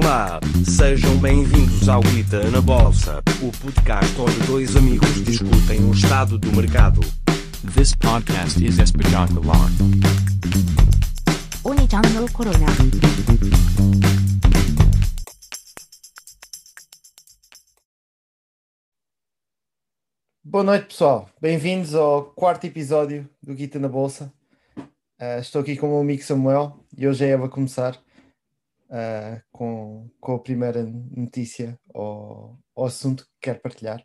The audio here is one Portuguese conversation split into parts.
Olá, sejam bem-vindos ao Guita na Bolsa, o podcast onde dois amigos discutem o estado do mercado. This podcast is espetacular. Oni-chan no Corona. Boa noite, pessoal. Bem-vindos ao quarto episódio do Guita na Bolsa. Uh, estou aqui com o meu amigo Samuel e hoje é Eva a começar ah, com, com a primeira notícia ou, ou assunto que quer partilhar.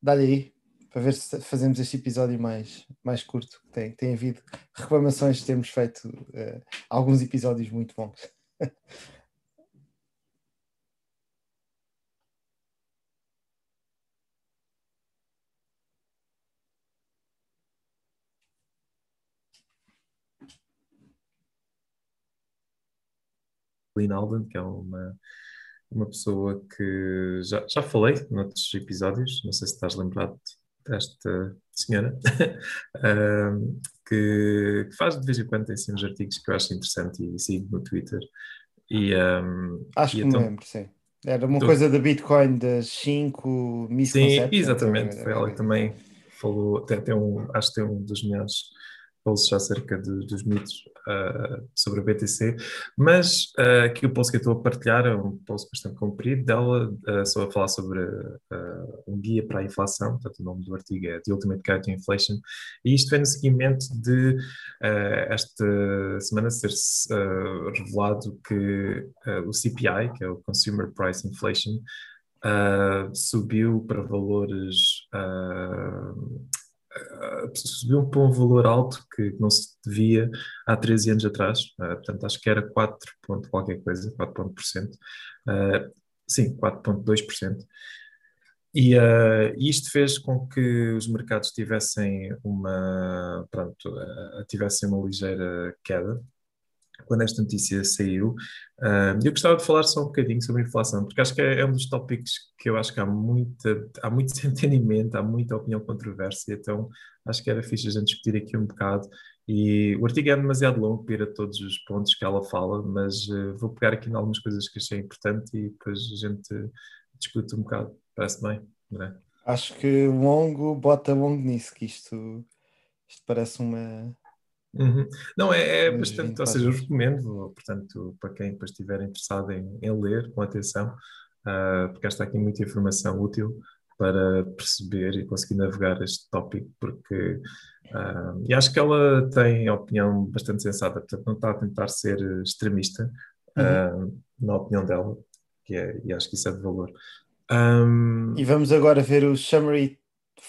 Dá-lhe aí para ver se fazemos este episódio mais, mais curto. Tem, tem havido reclamações de termos feito ah, alguns episódios muito bons. Lynn Alden, que é uma, uma pessoa que já, já falei noutros episódios, não sei se estás lembrado desta senhora, que, que faz de vez em quando tem assim, uns artigos que eu acho interessante e sigo no Twitter. E, ahm, Acho e que me então- lembro, sim. Era uma Tu- coisa da Bitcoin das 5 Sim, misconceptions. exatamente. Foi ela que também falou, tem, tem um, acho que tem um dos melhores posts acerca de- dos mitos ah, sobre a BTC, mas ah, aqui o post que eu estou a partilhar é um post bastante comprido dela, ah, só a falar sobre um guia para a inflação, portanto o nome do artigo é The Ultimate Guide to Inflation, e isto vem no seguimento de esta semana ser revelado que o CPI, que é o Consumer Price Inflation, subiu para valores subiu para um valor alto que não se devia há 13 anos atrás, Ah, portanto acho que era 4 ponto qualquer coisa, 4 ponto por cento, Ah, sim, 4.2%. E ah, isto fez com que os mercados tivessem uma, pronto, ah, tivessem uma ligeira queda quando esta notícia saiu. Ah, eu gostava de falar só um bocadinho sobre inflação, porque acho que é, é um dos tópicos que eu acho que há, muita, há muito desentendimento, há muita opinião controversa, então acho que era fixe a gente discutir aqui um bocado. E o artigo é demasiado longo para ir a todos os pontos que ela fala, mas eh, vou pegar aqui em algumas coisas que achei importante e depois a gente discute um bocado. Parece bem, André? Acho que longo, bota longo nisso, que isto, isto parece uma. Uhum. Não, é, é bastante, 20 ou seja, eu recomendo, portanto, para quem depois estiver interessado em, em ler com atenção, ah, porque está aqui muita informação útil para perceber e conseguir navegar este tópico, porque ah, e acho que ela tem opinião bastante sensata, portanto, não está a tentar ser extremista, ah, na opinião dela, que é, e acho que isso é de valor. Ahm, E vamos agora ver os summary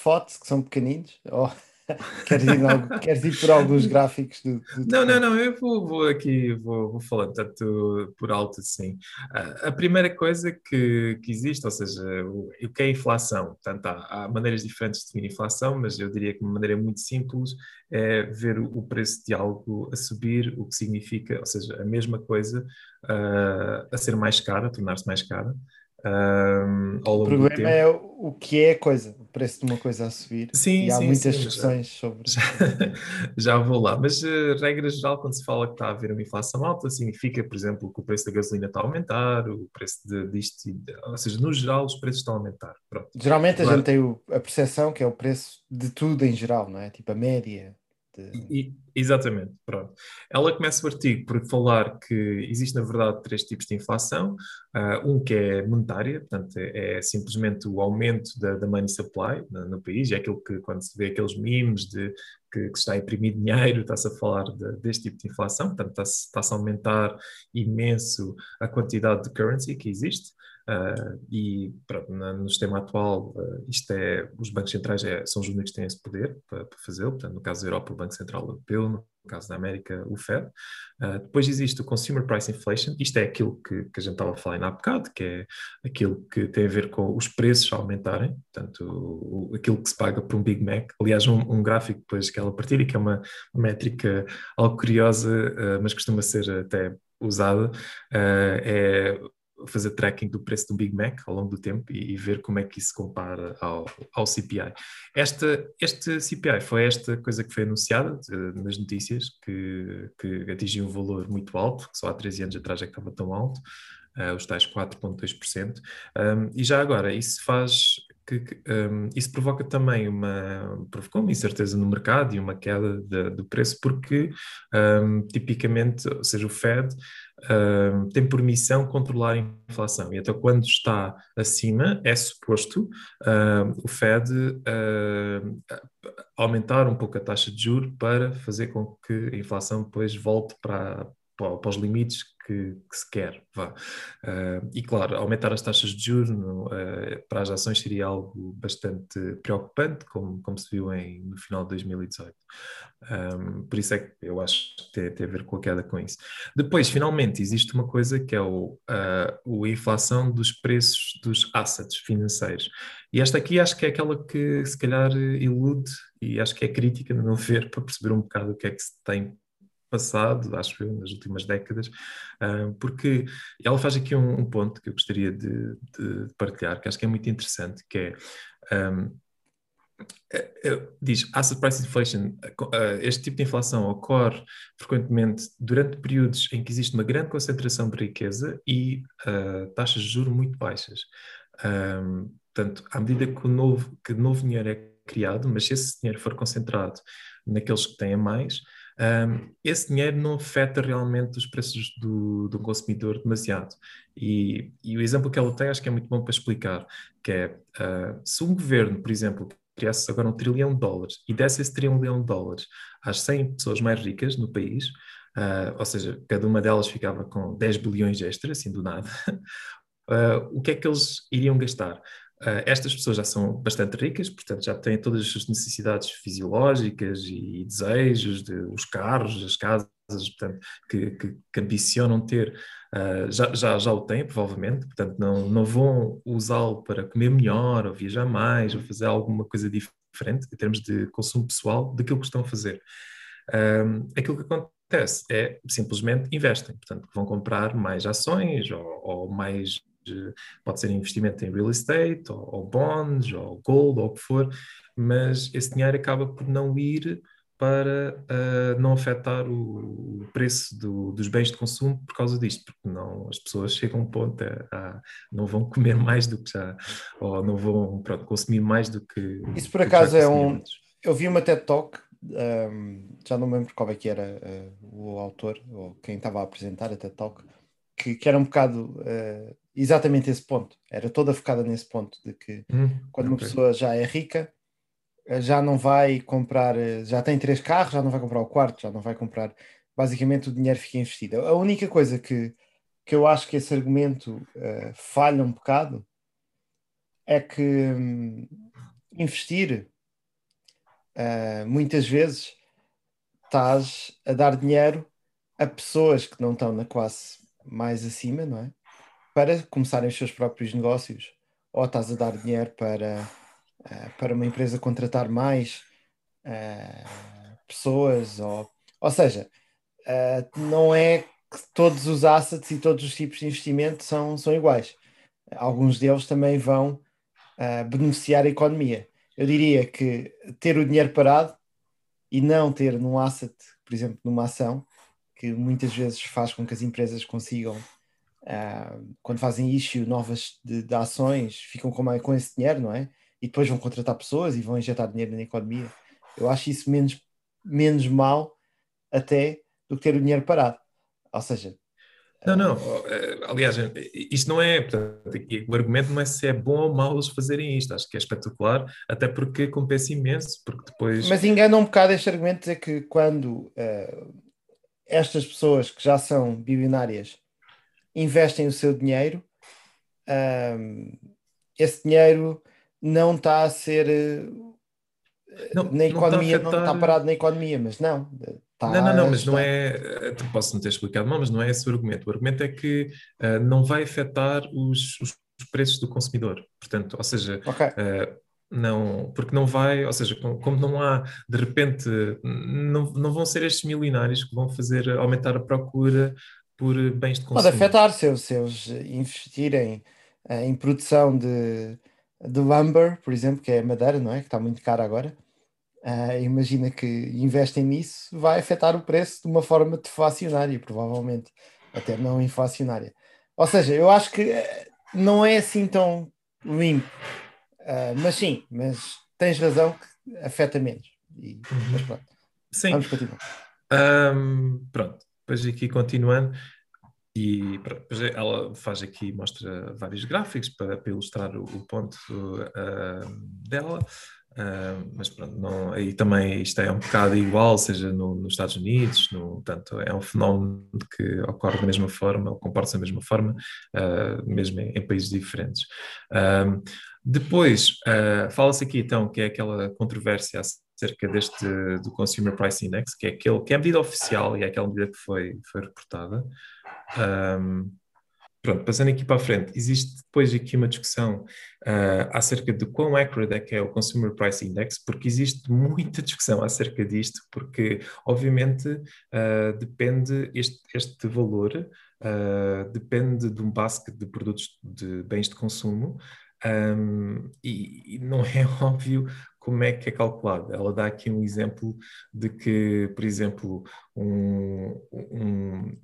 thoughts, que são pequeninos. Oh, queres, ir algo- queres ir por alguns gráficos do. do- Não, não, não, eu vou, vou aqui, vou, vou falando tanto por alto assim. A, a primeira coisa que, que existe, ou seja, o, o que é inflação? Portanto, há, há maneiras diferentes de definir inflação, mas eu diria que uma maneira muito simples é ver o, o preço de algo a subir, o que significa, ou seja, a mesma coisa ah, a ser mais cara, a tornar-se mais cara. Ao O problema é o que é a coisa, o preço de uma coisa a subir. Sim, e há sim, muitas sim, discussões sobre. Já, já vou lá, mas eh, regra geral, quando se fala que está a haver uma inflação alta, significa, por exemplo, que o preço da gasolina está a aumentar, o preço de, disto, ou seja, no geral, os preços estão a aumentar. Pronto. Geralmente a Claro. gente tem o- a percepção que é o preço de tudo em geral, não é? Tipo a média. De- exatamente, pronto. Ela começa o artigo por falar que existe, na verdade, três tipos de inflação. Ah, um que é monetária, portanto, é, é simplesmente o aumento da, da money supply no, no país, é aquilo que, quando se vê aqueles memes de que, que está a imprimir dinheiro, está-se a falar de- deste tipo de inflação, portanto, está-se está-se a aumentar imenso a quantidade de currency que existe. Ah, e pronto, no sistema atual, ah, isto é, os bancos centrais é- são os únicos que têm esse poder para, para fazê-lo. Portanto, no caso da Europa, o Banco Central Europeu, no caso da América, o Fed. Ah, depois existe o Consumer Price Inflation, isto é aquilo que, que a gente estava a falar há bocado, que é aquilo que tem a ver com os preços a aumentarem, portanto, o- aquilo que se paga por um Big Mac. Aliás, um, um gráfico depois que ela partilha, que é uma métrica algo curiosa, mas costuma ser até usada, é fazer tracking do preço do Big Mac ao longo do tempo e, e ver como é que isso compara ao, ao CPI. Esta, este CPI foi esta coisa que foi anunciada nas notícias, que, que atingiu um valor muito alto, que só há 13 anos atrás é que estava tão alto, uh, os tais 4,2%. Um, e já agora, isso faz que, que um, isso provoca também uma, provocou uma incerteza no mercado e uma queda de, do preço, porque um, tipicamente, ou seja, o Fed tem por missão controlar a inflação. E até quando está acima, é suposto o Fed aumentar um pouco a taxa de juros para fazer com que a inflação depois volte para, para, os limites que, que se quer. Vá. Uh, e claro, aumentar as taxas de juros no, uh, para as ações seria algo bastante preocupante, como, como se viu em, no final de 2018. Um, por isso é que eu acho que tem, tem, a ver com a queda com isso. Depois, finalmente, existe uma coisa que é o, uh, a inflação dos preços dos assets financeiros. E esta aqui acho que é aquela que se calhar ilude e acho que é crítica, no meu ver, para perceber um bocado o que é que se tem passado, acho eu, nas últimas décadas, uh, porque ela faz aqui um, um, ponto que eu gostaria de, de, partilhar, que acho que é muito interessante, que é um, é, é, diz asset price inflation, este tipo de inflação ocorre frequentemente durante períodos em que existe uma grande concentração de riqueza e uh, taxas de juros muito baixas. Um, portanto, à medida que o novo, que novo dinheiro é criado, mas se esse dinheiro for concentrado naqueles que têm mais, um, esse dinheiro não afeta realmente os preços do, do consumidor demasiado. E, e, o exemplo que ela tem acho que é muito bom para explicar, que é, uh, se um governo, por exemplo, criasse agora um trilhão de dólares e desse esse trilhão de dólares às 100 pessoas mais ricas no país, uh, ou seja, cada uma delas ficava com 10 bilhões extra, assim do nada, uh, o que é que eles iriam gastar? Uh, estas pessoas já são bastante ricas, portanto já têm todas as suas necessidades fisiológicas e desejos, de, os carros, as casas, portanto, que, que, que ambicionam ter, uh, já, já, já o têm, provavelmente, portanto não, não vão usá-lo para comer melhor, ou viajar mais, ou fazer alguma coisa diferente em termos de consumo pessoal daquilo que estão a fazer. Um, aquilo que acontece é simplesmente investem, portanto vão comprar mais ações ou, ou mais pode ser investimento em real estate, ou, ou, bonds, ou gold, ou o que for, mas esse dinheiro acaba por não ir para uh, não afetar o, o preço do, dos bens de consumo por causa disto, porque não, as pessoas chegam a um ponto, a, a, não vão comer mais do que já, ou não vão pronto, consumir mais do que. Isso por acaso é um. Eu vi uma TED Talk, um, já não me lembro qual é que era uh, o autor, ou quem estava a apresentar a TED Talk, que, que era um bocado uh, exatamente esse ponto. Era toda focada nesse ponto de que hum, quando okay. uma pessoa já é rica, eh, já não vai comprar, eh, já tem três carros, já não vai comprar o quarto, já não vai comprar. Basicamente, o dinheiro fica investido. A única coisa que, que eu acho que esse argumento uh, falha um bocado é que um, investir uh, muitas vezes estás a dar dinheiro a pessoas que não estão na classe mais acima, não é? Para começarem os seus próprios negócios, ou estás a dar dinheiro para, uh, para uma empresa contratar mais uh, pessoas, ou, ou seja, uh, não é que todos os assets e todos os tipos de investimento são, são iguais. Alguns deles também vão beneficiar a economia. Eu diria que ter o dinheiro parado e não ter num asset, por exemplo, numa ação, que muitas vezes faz com que as empresas consigam, uh, quando fazem issue novas de, de, ações, ficam com, com esse dinheiro, não é? E depois vão contratar pessoas e vão injetar dinheiro na economia. Eu acho isso menos, menos mal até do que ter o dinheiro parado. Ou seja, não, não. Eh, aliás, isto não é. Portanto, o argumento não é se é bom ou mau eles fazerem isto. Acho que é espetacular, até porque compensa imenso. Porque depois. Mas engana um bocado este argumento dizer que quando uh, estas pessoas que já são bilionárias investem o seu dinheiro, um, esse dinheiro não está a ser eh, não, na economia, não está, não está, parado na economia, mas não. Não, não, não, mas não é. Eh, posso não ter explicado mal, mas não é esse o argumento. O argumento é que uh, não vai afetar os, os, preços do consumidor. Portanto, ou seja, okay. uh, não, porque não vai, ou seja, como não há, de repente, não, não vão ser estes milionários que vão fazer aumentar a procura por bens de consumo. Pode afetar se eles, se eles investirem eh, em produção de, de lumber, por exemplo, que é madeira, não é? Que está muito cara agora. Uh, imagina que investem nisso, vai afetar o preço de uma forma deflacionária, provavelmente, até não inflacionária. Ou seja, eu acho que eh, não é assim tão limpo. Ah, mas sim, mas tens razão que afeta menos. E, mas pronto, Sim. vamos continuar. Ahm, pronto, depois aqui continuando, e ela faz aqui, mostra vários gráficos para, para ilustrar o, o ponto ahm, dela, Ahm, mas pronto, não, aí também isto é um bocado igual, seja no- nos Estados Unidos, no, portanto, é um fenómeno que ocorre da mesma forma, ou comporta-se da mesma forma, ah, mesmo em, em países diferentes. Ahm, depois, ah, fala-se aqui então que é aquela controvérsia acerca deste do Consumer Price Index, que é aquele que é a medida oficial e é aquela medida que foi, foi reportada. Ahm, pronto, passando aqui para a frente, existe depois aqui uma discussão ah, acerca de quão accurate é que é o Consumer Price Index, porque existe muita discussão acerca disto, porque obviamente ah, depende este, este valor ah, depende de um basket de produtos de bens de consumo um, e, e não é óbvio como é que é calculado. Ela dá aqui um exemplo de que, por exemplo, um, um-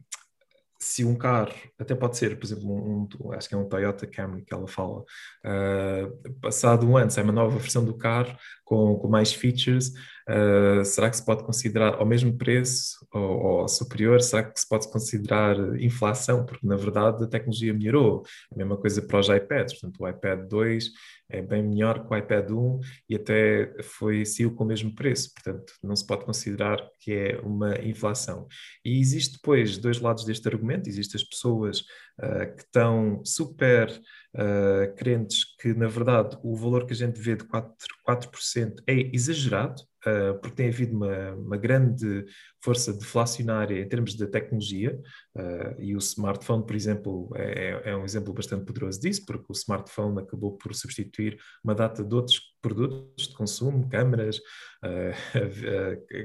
se um carro, até pode ser, por exemplo, um, acho que é um Toyota Camry que ela fala, ah, passado um ano sai uma nova versão do carro com, com mais features, ah, será que se pode considerar ao mesmo preço ou, ou superior? Será que se pode considerar inflação? Porque na verdade a tecnologia melhorou. A mesma coisa para os iPads, portanto, o iPad 2 é bem melhor que o iPad 1 e até foi saiu com o mesmo preço, portanto, não se pode considerar que é uma inflação. E existe depois dois lados deste argumento: existem as pessoas ah, que estão super ah, crentes que, na verdade, o valor que a gente vê de 4%, 4% é exagerado, ah, porque tem havido uma, uma grande força deflacionária em termos de tecnologia, ah, e o smartphone, por exemplo, é, é um exemplo bastante poderoso disso, porque o smartphone acabou por substituir uma data de outros produtos de consumo, câmaras, ah,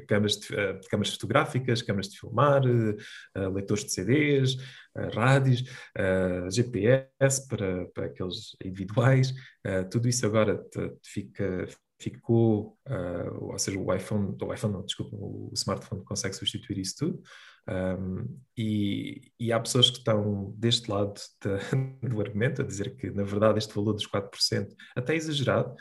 câmaras, de, câmaras fotográficas, câmaras de filmar, leitores de CDs, rádios, GPS para, para aqueles individuais, tudo isso agora fica, ficou, ah, ou seja, o iPhone, o iPhone não, desculpa, o smartphone consegue substituir isso tudo. Um, e, e há pessoas que estão deste lado da- do argumento a dizer que, na verdade, este valor dos 4% até é exagerado.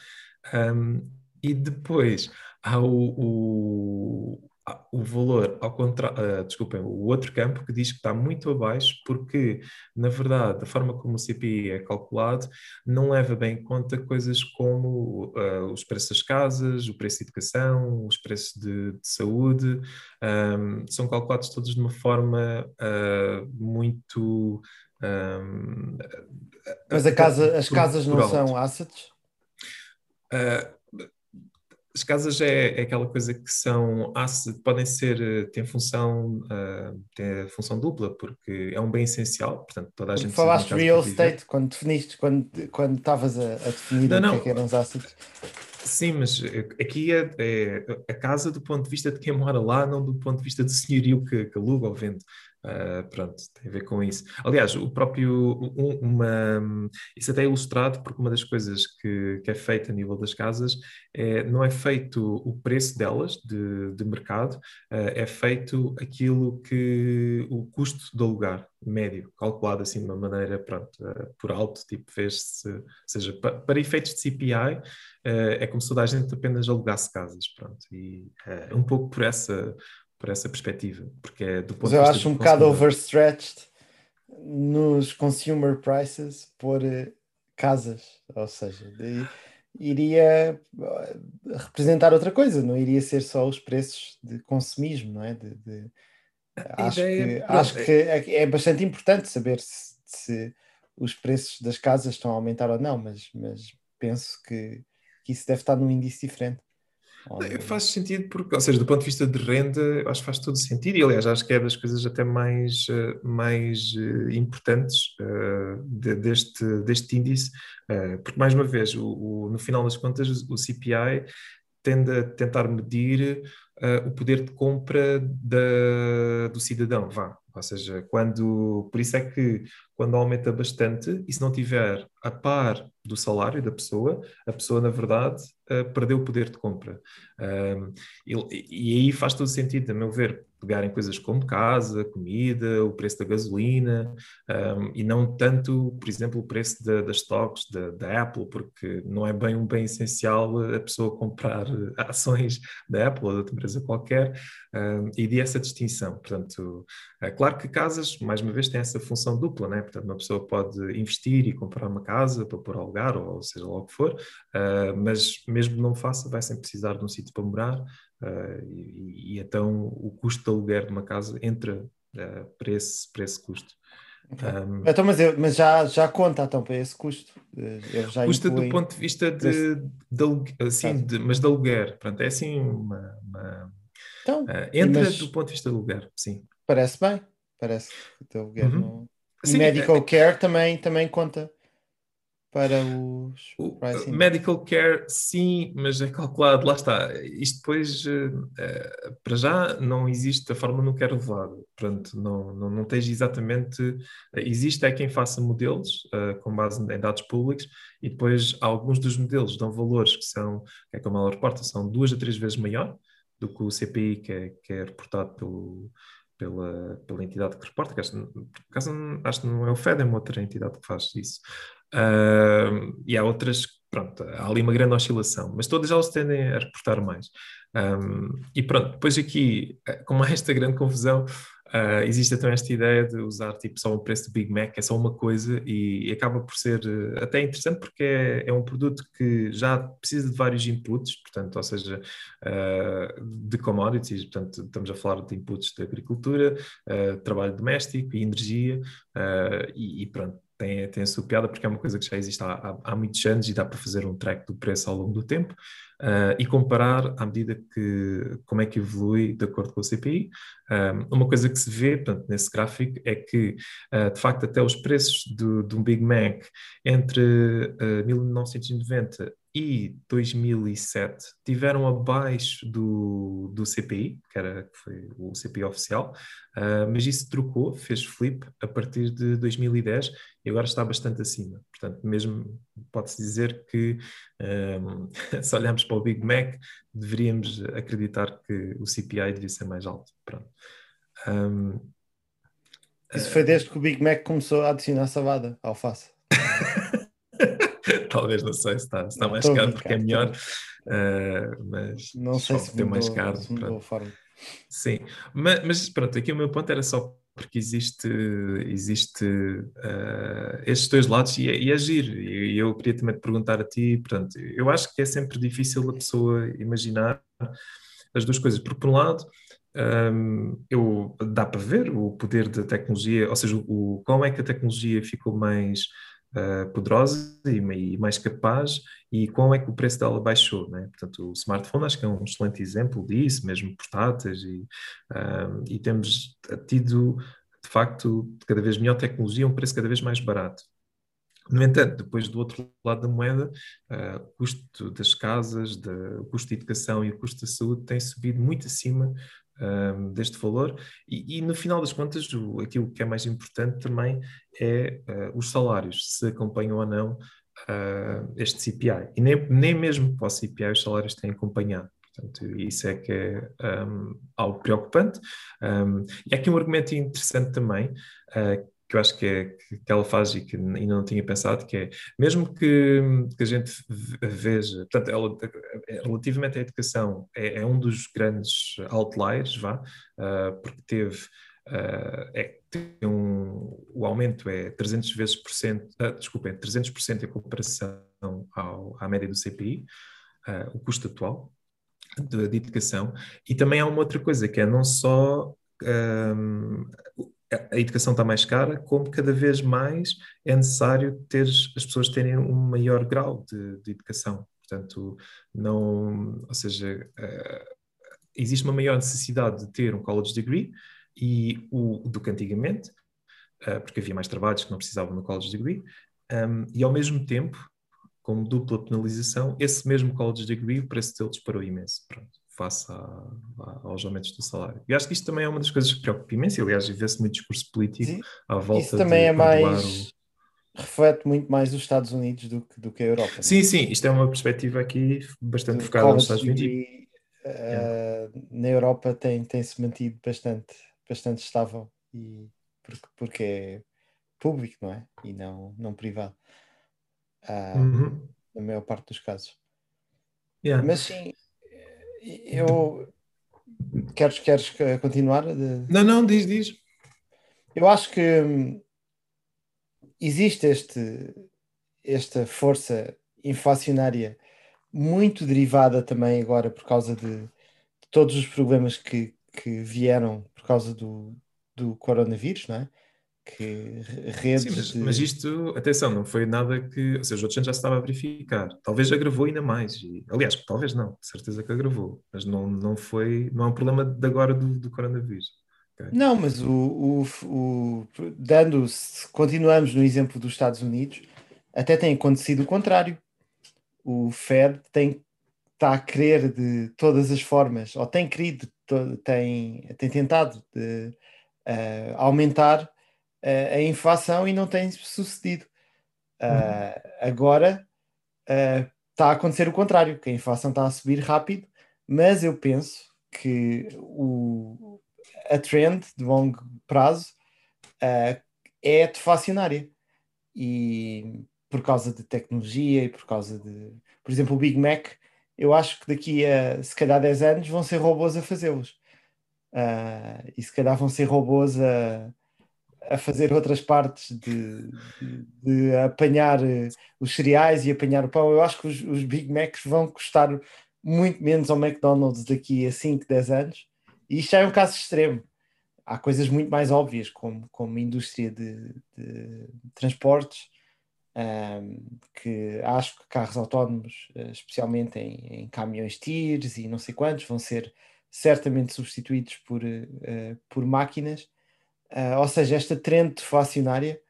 Um, e depois há o, o, o valor, ao contrário, desculpem, o outro campo que diz que está muito abaixo porque, na verdade, a forma como o CPI é calculado não leva bem em conta coisas como ah, os preços das casas, o preço de educação, os preços de, de saúde, um, são calculados todos de uma forma ah, muito. um, Mas a casa, as casas não alto. são assets? Uh, as casas é, é aquela coisa que são podem ser, uh, têm função, uh, têm função dupla, porque é um bem essencial, portanto toda a gente falaste real viver. estate quando definiste, quando quando estavas a, a definir Não, o que não. é que eram os assets. Sim, mas eh, aqui é, é a casa do ponto de vista de quem mora lá, não do ponto de vista do senhorio que, que aluga ou vende. Ah, pronto, tem a ver com isso. Aliás, o próprio, um- uma, isso até é ilustrado porque uma das coisas que, que é feita a nível das casas é, não é feito o preço delas de, de mercado, ah, é feito aquilo que o custo de alugar médio, calculado assim de uma maneira, pronto, ah, por alto, tipo, fez-se, ou seja, pa- para efeitos de CPI, é como se toda a gente apenas alugasse casas, pronto, e é um pouco por essa, por essa perspectiva, porque é do ponto Mas de eu vista acho do um bocado overstretched nos consumer prices por eh, casas, ou seja, de- iria eh, representar outra coisa, não iria ser só os preços de consumismo, não é? De, de- acho ideia, que, pronto, acho que é, é bastante importante saber se, se os preços das casas estão a aumentar ou não, mas, mas penso que, que isso deve estar num índice diferente. Faz sentido, porque, ou seja, do ponto de vista de renda, eu acho que faz todo sentido, e aliás, acho que é das coisas até mais, eh, mais eh, importantes eh, de- deste, deste índice, eh, porque, mais uma vez, o, o- no final das contas, o CPI tende a tentar medir eh, o poder de compra da- do cidadão, vá. Ou seja, quando, por isso é que quando aumenta bastante, e se não tiver a par do salário da pessoa, a pessoa, na verdade, eh, perdeu o poder de compra. E, e aí faz todo sentido, a meu ver, pegarem coisas como casa, comida, o preço da gasolina, um, e não tanto, por exemplo, o preço da, das stocks da, da, Apple, porque não é bem um bem essencial a pessoa comprar ações da Apple ou de outra empresa qualquer, um, e de essa distinção. Portanto, é claro que casas, mais uma vez, têm essa função dupla, né? Portanto, uma pessoa pode investir e comprar uma casa para pôr ao lugar, ou seja lá o que for, uh, mas mesmo não faça, vai sempre precisar de um sítio para morar, uh, e, e, então o custo de aluguer de uma casa entra uh, para, esse, para esse custo. Okay. Um, então, mas, eu, mas já, já conta então para esse custo? Já custa do ponto de vista de, de, de, assim, de, mas de aluguer. Pronto, é assim uma. uma então, uh, entra do ponto de vista de aluguer, sim. Parece bem, parece que o teu aluguer uhum. não. Sim, medical é... care também, também conta para os o, medical care sim, mas é calculado, lá está. Isto depois, uh, para já, não existe a forma no que é revelado. Pronto, não, não, não tens exatamente. Existe é quem faça modelos uh, com base em dados públicos e depois alguns dos modelos dão valores que são, é como ela reporta, são duas a três vezes maior do que o CPI que é, que é reportado pelo, pela, pela entidade que reporta, que acho, acho que não é o FED, é uma outra entidade que faz isso. Uh, e há outras, pronto, há ali uma grande oscilação, mas todas elas tendem a reportar mais. Um, e pronto, depois aqui, eh, com esta grande confusão, Uh, existe também esta ideia de usar tipo só o preço do Big Mac, é só uma coisa e, e acaba por ser uh, até interessante porque é, é, um produto que já precisa de vários inputs, portanto, ou seja, uh, de commodities, portanto, estamos a falar de inputs de agricultura, trabalho doméstico e energia e, e pronto, tem, tem a sua piada porque é uma coisa que já existe há, há, há muitos anos e dá para fazer um track do preço ao longo do tempo uh, e comparar à medida que como é que evolui de acordo com o CPI. Um, ah, uma coisa que se vê portanto, nesse gráfico é que, uh, de facto, até os preços do, do Big Mac entre uh, 1990 e 2007 tiveram abaixo do, do CPI, que, era, que foi o CPI oficial, uh, mas isso trocou, fez flip a partir de 2010 e agora está bastante acima. Portanto, mesmo pode-se dizer que um, se olharmos para o Big Mac, deveríamos acreditar que o CPI devia ser mais alto. Um, isso foi desde que o Big Mac começou a adicionar salada, alface. Talvez, não sei se está, se está mais caro porque é melhor, uh, mas não sei se tem mais caro. Se Sim, mas, mas, pronto, aqui o meu ponto era só porque existe, existe uh, estes dois lados e, e agir. E eu queria também te perguntar a ti, portanto, eu acho que é sempre difícil a pessoa imaginar as duas coisas, porque por um lado um, eu, dá para ver o poder da tecnologia, ou seja, o, como é que a tecnologia ficou mais uh, poderosa e, e, mais capaz e como é que o preço dela baixou, né? Portanto, o smartphone acho que é um excelente exemplo disso, mesmo portáteis e, uh, e temos tido, de facto, cada vez melhor tecnologia, um preço cada vez mais barato. No entanto, depois do outro lado da moeda, uh, o custo das casas, de, o custo de educação e o custo da saúde tem subido muito acima um, deste valor e, e, no final das contas o, aquilo que é mais importante também é uh, os salários, se acompanham ou não uh, este CPI. E nem, nem mesmo para o CPI os salários têm acompanhado. Portanto, isso é que é um, algo preocupante. Um, e aqui um argumento interessante também, uh, que eu acho que, é, que ela faz e que ainda não tinha pensado, que é, mesmo que, que a gente veja, portanto, ela, relativamente à educação, é, é, um dos grandes outliers, vá, uh, porque teve, uh, é, tem um, o aumento é 300 vezes por cento, uh, desculpa, é 300% em comparação ao, à média do CPI, uh, o custo atual de, de educação, e também há uma outra coisa, que é não só um, a educação está mais cara, como cada vez mais é necessário ter as pessoas terem um maior grau de, de educação. Portanto, não, ou seja, uh, existe uma maior necessidade de ter um college degree e o do que antigamente, uh, porque havia mais trabalhos que não precisavam do college degree, um, e ao mesmo tempo, como dupla penalização, esse mesmo college degree, o preço dele disparou imenso. Pronto face a, a, aos aumentos do salário. E acho que isto também é uma das coisas que preocupa imenso, aliás, vê-se muito discurso político Sim. à volta Isso também é mais... O... Reflete muito mais os Estados Unidos do que, do que a Europa. Sim, sim, isto é uma perspectiva aqui bastante focada nos Estados Unidos. eh, na Europa tem, tem-se mantido bastante, bastante estável e porque, porque é público, não é? E não, não privado. Ah, Uhum. Na maior parte dos casos. Yeah. Mas sim, eu queres, queres continuar? De- Não, não, diz, diz. Eu acho que hum, existe este, esta força inflacionária muito derivada também agora por causa de, de todos os problemas que, que vieram por causa do, do coronavírus, não é? Que re- redes Sim, mas, mas isto, atenção, não foi nada que. Ou seja, o ano já se estava a verificar. Talvez agravou ainda mais. E, aliás, talvez não, de certeza que agravou. Mas não, não foi. Não é um problema de agora do, do coronavírus. Não, mas o, o, o- dando, se continuamos no exemplo dos Estados Unidos, até tem acontecido o contrário. O Fed tem está a querer de todas as formas, ou tem querido, tem, tem tentado de, eh, aumentar a inflação e não tem sucedido. Ah, agora ah, está a acontecer o contrário, que a inflação está a subir rápido, mas eu penso que o, a trend de longo prazo ah, é deflacionária e por causa de tecnologia e por causa de, por exemplo, o Big Mac, eu acho que daqui a se calhar 10 anos vão ser robôs a fazê-los. E se calhar vão ser robôs a, a fazer outras partes de, de- apanhar eh, os cereais e apanhar o pão. Eu acho que os, os Big Macs vão custar muito menos ao McDonald's daqui a 5, 10 anos. E isto já é um caso extremo. Há coisas muito mais óbvias, como, como indústria de, de transportes, ahm, que acho que carros autónomos, eh, especialmente em, em caminhões TIRs e não sei quantos, vão ser certamente substituídos por, eh, por máquinas. Ah, ou seja, esta trend deflacionária,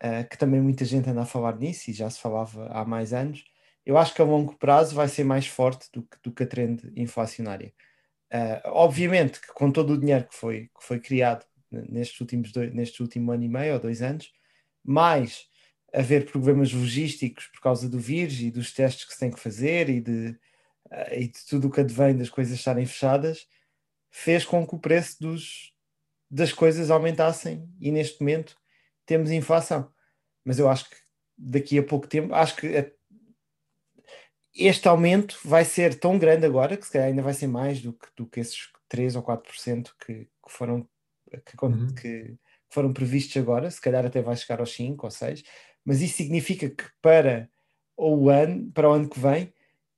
ah, que também muita gente anda a falar nisso e já se falava há mais anos, eu acho que a longo prazo vai ser mais forte do que, do que a trend inflacionária. Ah, obviamente que com todo o dinheiro que foi, que foi criado nestes últimos dois, neste último ano e meio ou dois anos, mais haver problemas logísticos por causa do vírus e dos testes que se tem que fazer e de, e de tudo o que advém das coisas estarem fechadas, fez com que o preço dos, das coisas aumentassem e neste momento temos inflação. Mas eu acho que daqui a pouco tempo, acho que este aumento vai ser tão grande agora que se calhar ainda vai ser mais do que, do que esses 3 ou 4% que, que foram que, Uhum. que foram previstos agora, se calhar até vai chegar aos 5 ou 6, mas isso significa que para o ano, para o ano que vem,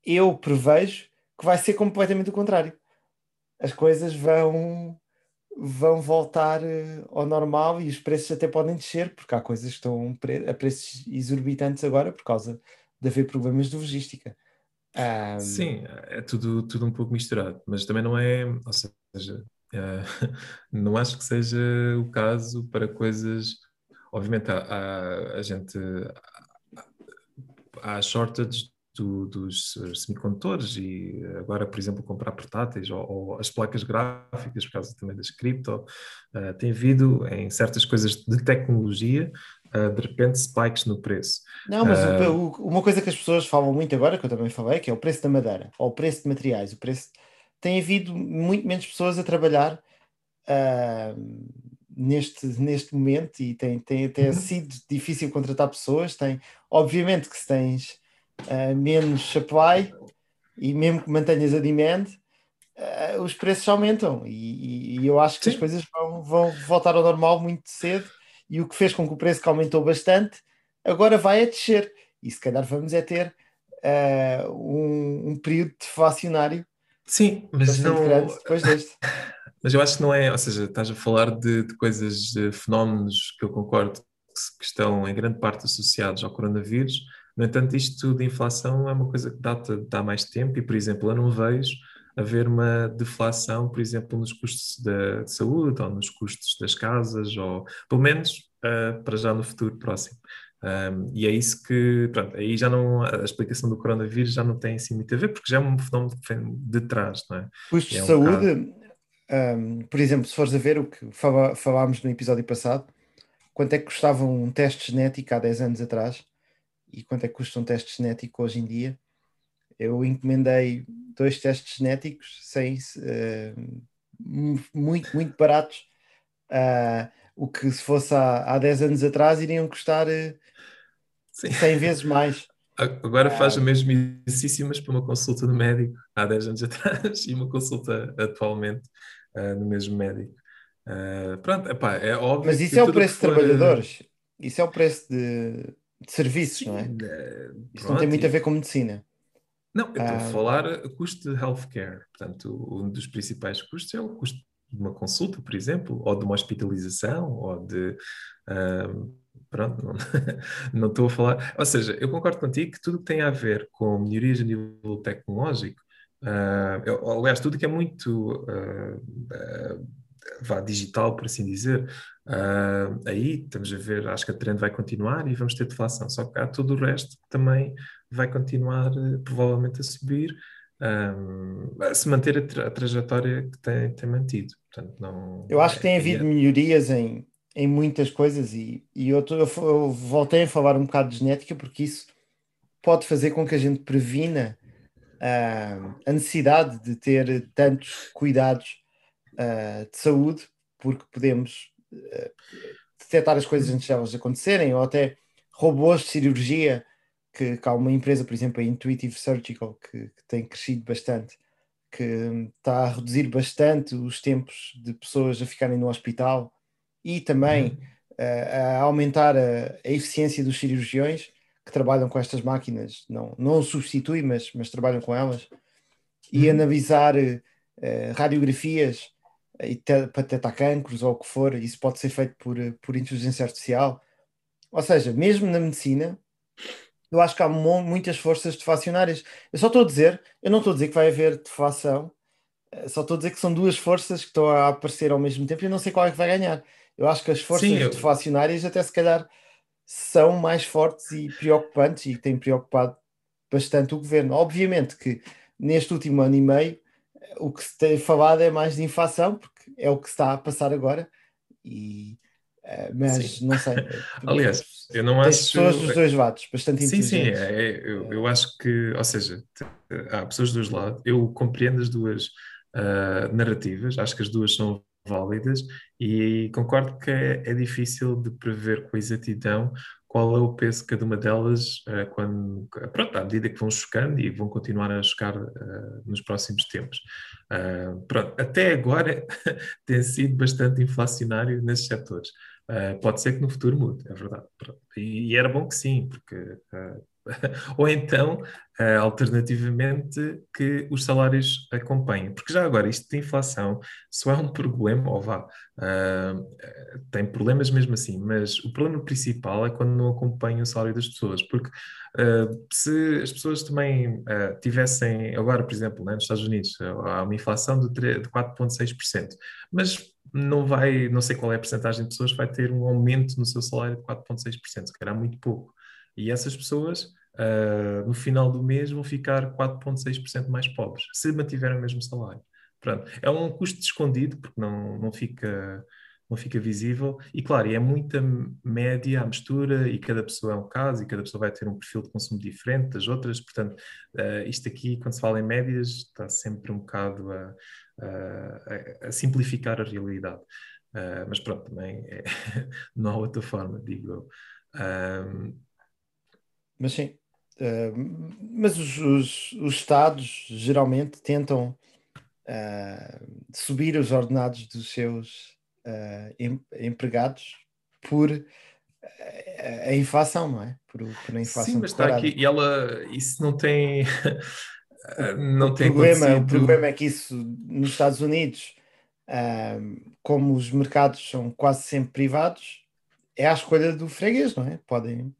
eu prevejo que vai ser completamente o contrário. As coisas vão vão voltar eh, ao normal e os preços até podem descer, porque há coisas que estão a preços exorbitantes agora por causa de haver problemas de logística. Ahm, Sim, é tudo, tudo um pouco misturado, mas também não é, ou seja, eh, não acho que seja o caso para coisas. Obviamente, há, há- a gente há shortage do- dos eh, semicondutores e agora, por exemplo, comprar portáteis ou, ou as placas gráficas, por causa também das cripto, eh, tem havido em certas coisas de tecnologia, eh, de repente, spikes no preço. Não, mas o- Ah. o- uma coisa que as pessoas falam muito agora, que eu também falei, que é o preço da madeira, ou o preço de materiais. O preço tem havido muito menos pessoas a trabalhar ah, neste, neste momento e tem, tem até Uhum. sido difícil contratar pessoas. Tem, obviamente que se tens ah, menos supply e mesmo que mantenhas a demand, ah, os preços aumentam e, e- eu acho que as Sim. coisas vão, vão voltar ao normal muito cedo e o que fez com que o preço que aumentou bastante agora vai a descer e se calhar vamos é ter ah, um, um período deflacionário Sim, mas não. grande depois deste. Mas eu acho que não é, ou seja, estás a falar de, de coisas, de fenómenos que eu concordo que estão em grande parte associados ao coronavírus. No entanto, isto de inflação é uma coisa que data de há mais tempo e, por exemplo, eu não vejo haver uma deflação, por exemplo, nos custos da de saúde ou nos custos das casas, ou pelo menos ah, para já no futuro próximo. Um, e é isso que, pronto, aí já não, a explicação do coronavírus já não tem assim muito a ver, porque já é um fenómeno que vem de trás, não é? Custos É de um saúde, ahm, por exemplo, se fores a ver o que fala- falámos no episódio passado, quanto é que custava um teste genético há 10 anos atrás e quanto é que custa um teste genético hoje em dia, Eu encomendei dois testes genéticos sem, uh, muito, muito baratos. Uh, o que se fosse há, há 10 anos atrás iriam custar uh, 100 vezes mais. Agora faz a mesmíssima, mas para uma consulta no médico há 10 anos atrás e uma consulta atualmente no mesmo médico. Pronto, epá, é óbvio. Mas isso é o preço for... de trabalhadores, isso é o preço de, de serviços, Sim, não é? Uh, isso não tem muito a ver com medicina. Não, eu estou a falar custo de healthcare. Portanto, um dos principais custos é o custo de uma consulta, por exemplo, ou de uma hospitalização, ou de. Uh, pronto, não, não estou a falar. Ou seja, eu concordo contigo que tudo que tem a ver com melhorias a nível tecnológico, uh, eu, aliás, tudo que é muito uh, uh, vá, digital, por assim dizer, aí estamos a ver, acho que a trend vai continuar e vamos ter deflação. Só que há todo o resto que também vai continuar, provavelmente, a subir. Um, a se manter a, tra a, trajetória que tem, tem mantido. Portanto, não, eu acho que tem é, havido é... melhorias em, em muitas coisas e, e eu, tô, eu, eu, voltei a falar um bocado de genética porque isso pode fazer com que a gente previna uh, a necessidade de ter tantos cuidados uh, de saúde porque podemos uh, detectar as coisas antes de elas acontecerem ou até robôs de cirurgia que, que há uma empresa, por exemplo, a Intuitive Surgical que, que tem crescido bastante que está a reduzir bastante os tempos de pessoas a ficarem no hospital e também uh, a aumentar a, a, eficiência dos cirurgiões que trabalham com estas máquinas, não, não substitui, mas, mas trabalham com elas, e uhum. analisar uh, radiografias e te, para detectar cancros ou o que for, isso pode ser feito por, por inteligência artificial. Ou seja, mesmo na medicina, eu acho que há muitas forças deflacionárias. Eu só estou a dizer, eu não estou a dizer que vai haver deflação, eh, só estou a dizer que são duas forças que estão a aparecer ao mesmo tempo e eu não sei qual é que vai ganhar. Eu acho que as forças Sim, eu... deflacionárias até se calhar são mais fortes e preocupantes e têm preocupado bastante o governo. Obviamente que neste último ano e meio o que se tem falado é mais de inflação, porque é o que está a passar agora, e, uh, mas sim. não sei. Aliás, eu não acho. pessoas dos dois lados, bastante Sim, sim, é, eu, eu acho que, ou seja, há pessoas dos dois lados, eu compreendo as duas uh, narrativas, acho que as duas são válidas e concordo que é, é, difícil de prever com exatidão qual é o peso de cada uma delas uh, quando, pronto, à medida que vão chocando e vão continuar a chocar uh, nos próximos tempos. Uh, pronto, até agora tem sido bastante inflacionário nesses setores. pode ser que no futuro mude, é verdade. E, e era bom que sim, porque ou então, uh, alternativamente, que os salários acompanhem. Porque já agora, isto de inflação só é um problema, ou vá, uh, tem problemas mesmo assim, mas o problema principal é quando não acompanha o salário das pessoas. Porque uh, se as pessoas também tivessem, agora, por exemplo, né, nos Estados Unidos, há uma inflação de, de 4,6%, mas não vai, não sei qual é a percentagem de pessoas vai ter um aumento no seu salário de 4,6%, se calhar muito pouco. E essas pessoas, uh, no final do mês, vão ficar 4,6% mais pobres, se mantiverem o mesmo salário. Pronto. É um custo escondido, porque não, não, fica, não fica visível. E claro, é muita média à mistura, e cada pessoa é um caso, e cada pessoa vai ter um perfil de consumo diferente das outras. Portanto, uh, isto aqui, quando se fala em médias, está sempre um bocado a, a, a simplificar a realidade. Uh, mas pronto, também é, não há outra forma, digo eu. Um, mas sim. Uh, mas os, os, os, Estados geralmente tentam uh, subir os ordenados dos seus uh, em, empregados por a inflação, não é? Por, por a inflação Sim, mas está aqui e ela isso não tem não o tem problema, acontecido. o problema é que isso nos Estados Unidos, como os mercados são quase sempre privados, é a escolha do freguês, não é? Podem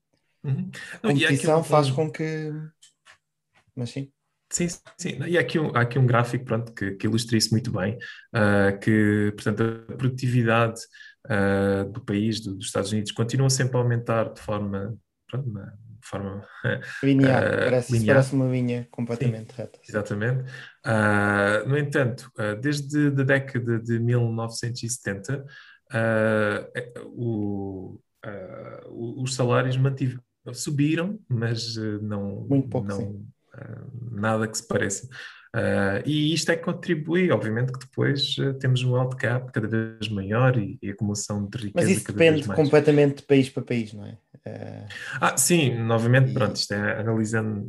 Uhum. a competição um... faz com que. Mas sim. Sim, sim. E há aqui um, há aqui um gráfico pronto, que, que ilustra isso muito bem, uh, que, portanto, a produtividade uh, do país, do, dos Estados Unidos, continua sempre a aumentar de forma, pronto, de forma linear, uh, parece, linear. parece uma linha completamente sim, reta. Exatamente. no entanto, desde a década de 1970, o, os salários mantiveram subiram, mas uh, não, Muito pouco, não, uh, nada que se pareça. Uh, e isto é que contribui, obviamente, que depois uh, temos um alt cap cada vez maior e, e acumulação de riqueza Mas isso depende completamente de país para país, não é? Uh, Ah, sim, novamente, E- pronto, isto é analisando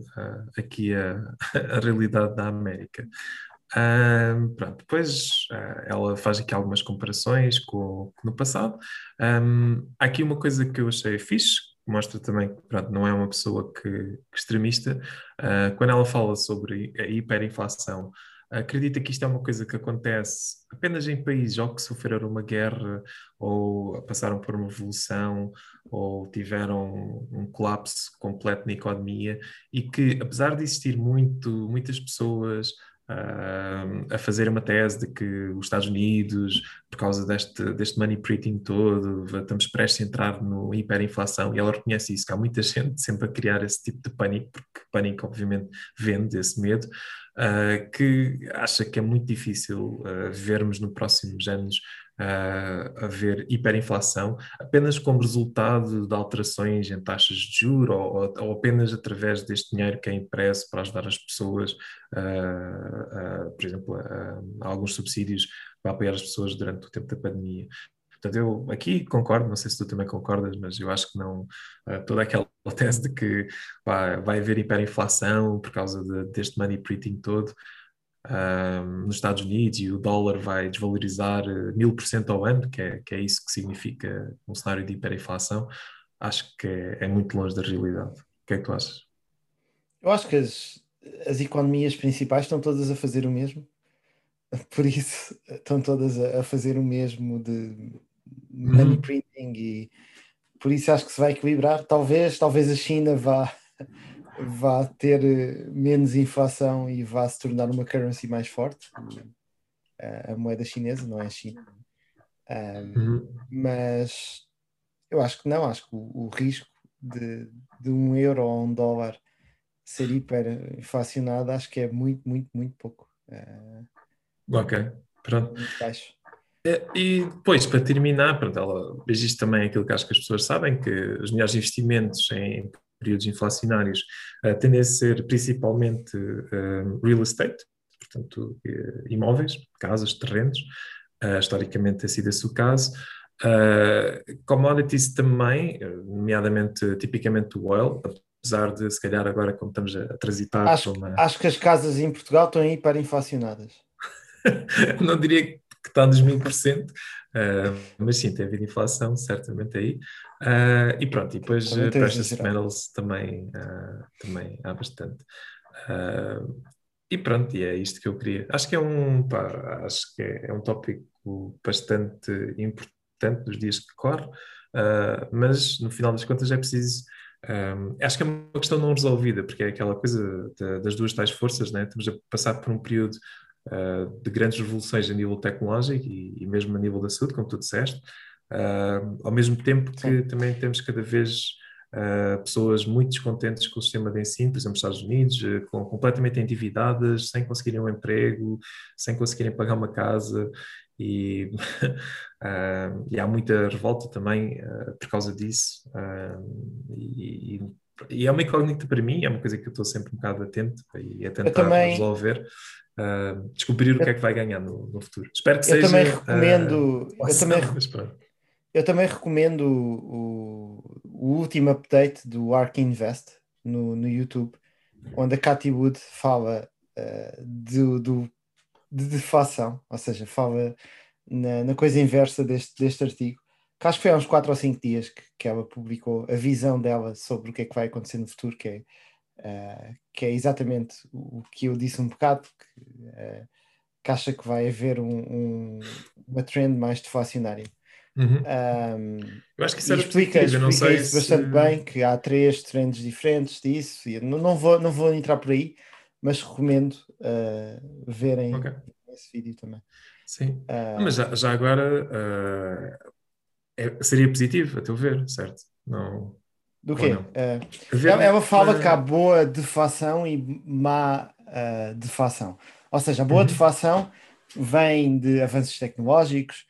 aqui a, a realidade da América. Pronto, depois ela faz aqui algumas comparações com, com no passado. Ahm, há aqui uma coisa que eu achei fixe, mostra também que pronto, não é uma pessoa que, que extremista. Ah, quando ela fala sobre a hiperinflação, acredita que isto é uma coisa que acontece apenas em países ou que sofreram uma guerra ou passaram por uma revolução ou tiveram um colapso completo na economia e que, apesar de existir muito, muitas pessoas a fazer uma tese de que os Estados Unidos, por causa deste, deste money printing todo, estamos prestes a entrar no hiperinflação, e ela reconhece isso, que há muita gente sempre a criar esse tipo de pânico, porque pânico, obviamente, vende esse medo, ah, que acha que é muito difícil ah, vermos nos próximos anos uh, haver hiperinflação apenas como resultado de alterações em taxas de juros ou, ou apenas através deste dinheiro que é impresso para ajudar as pessoas, uh, uh, por exemplo, alguns subsídios para apoiar as pessoas durante o tempo da pandemia. Portanto, eu aqui concordo, não sei se tu também concordas, mas eu acho que não, uh, toda aquela tese de que pá, vai haver hiperinflação por causa de, deste money printing todo, um, nos Estados Unidos e o dólar vai desvalorizar mil por cento ao ano, que é, que é isso que significa um cenário de hiperinflação, acho que é, é, muito longe da realidade. O que é que tu achas? Eu acho que as, as economias principais estão todas a fazer o mesmo, por isso estão todas a, a fazer o mesmo de money printing e por isso acho que se vai equilibrar. Talvez, talvez a China vá vá ter menos inflação e vá se tornar uma currency mais forte, a, a moeda chinesa, não é a China. Um, uhum. Mas eu acho que não, acho que o, o risco de, de, um euro ou um dólar ser hiperinflacionado, acho que é muito, muito, muito pouco. Uh, ok, pronto. Muito baixo. E depois, para terminar, pronto, ela diz também aquilo que acho que as pessoas sabem, que os melhores investimentos em períodos inflacionários uh, tendem a ser principalmente uh, real estate, portanto, uh, imóveis, casas, terrenos, historicamente tem sido esse o caso. commodities também, nomeadamente, tipicamente o oil, apesar de, se calhar, agora, como estamos a transitar... Acho, uma... acho que as casas em Portugal estão hiperinflacionadas. Não diria que está nos mil por cento, mas sim, tem havido inflação, certamente aí. Uh, e pronto, e depois uh, precious metals também, uh, também há bastante. e pronto, e é isto que eu queria. Acho que é um, pá, acho que é, é, um tópico bastante importante nos dias que corre, mas no final das contas é preciso. Um, acho que é uma questão não resolvida, porque é aquela coisa das duas tais forças, né? estamos a passar por um período Uh, de grandes revoluções a nível tecnológico e, e, mesmo a nível da saúde, como tu disseste, uh, ao mesmo tempo que Sim. também temos cada vez uh, pessoas muito descontentes com o sistema de ensino, por exemplo, nos Estados Unidos, com, completamente endividadas, sem conseguirem um emprego, sem conseguirem pagar uma casa. E, e há muita revolta também por causa disso. E, e, é uma incógnita para mim, é uma coisa que eu estou sempre um bocado atento e a tentar também... resolver uh, descobrir o que é que vai ganhar no, no futuro. Espero que eu seja. Também recomendo, uh, eu, também, eu também recomendo o, o último update do Ark Invest no, no YouTube, onde a Cathy Wood fala uh, do, do, de deflação, ou seja, fala na, na, coisa inversa deste, deste artigo. Que acho que foi há uns 4 ou 5 dias que, que ela publicou a visão dela sobre o que é que vai acontecer no futuro, que é Uh, que é exatamente o que eu disse um bocado, que, uh, que acha que vai haver um, um, uma trend mais deflacionária. Uhum. Um, eu acho que isso era explica, positivo, não explica sei isso se... bastante bem, que há três trends diferentes disso, e não, não, vou, não vou entrar por aí, mas recomendo uh, verem okay. esse vídeo também. Sim, mas já, já agora é, seria positivo, a teu ver, certo? Não... Do quê? Uh, ela fala que há boa deflação e má uh, deflação. Ou seja, a boa uhum. deflação vem de avanços tecnológicos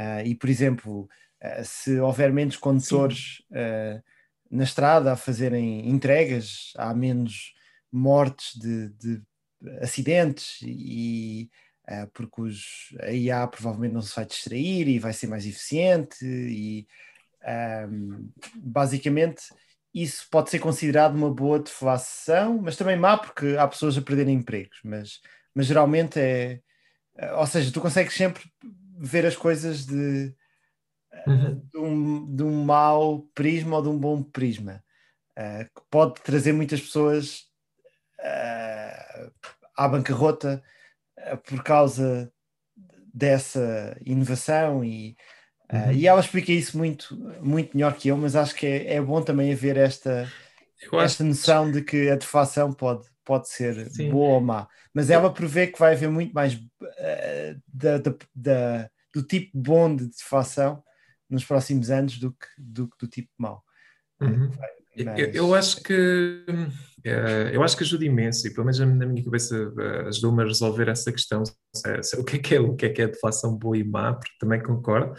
uh, e, por exemplo, se houver menos condutores na estrada a fazerem entregas, há menos mortes de, de acidentes e uh, porque os, a IA provavelmente não se vai distrair e vai ser mais eficiente e um, basicamente isso pode ser considerado uma boa deflação, mas também má porque há pessoas a perderem empregos, mas, mas geralmente é, ou seja, tu consegues sempre ver as coisas de, uhum. de, um, de um mau prisma ou de um bom prisma, uh, que pode trazer muitas pessoas uh, à bancarrota uh, por causa dessa inovação e, uhum. e ela explica isso muito, muito melhor que eu, mas acho que é, é bom também haver esta, esta noção de que a deflação pode, pode ser Sim. boa ou má, mas ela prevê que vai haver muito mais uh, da, da, da, do tipo bom de deflação nos próximos anos do que do, do tipo mau. Uhum. Mas... Eu, eu, acho que uh, eu acho que ajuda imenso e pelo menos na minha cabeça ajudou-me a resolver essa questão se, se, o que é que é o que é que é deflação boa e má porque também concordo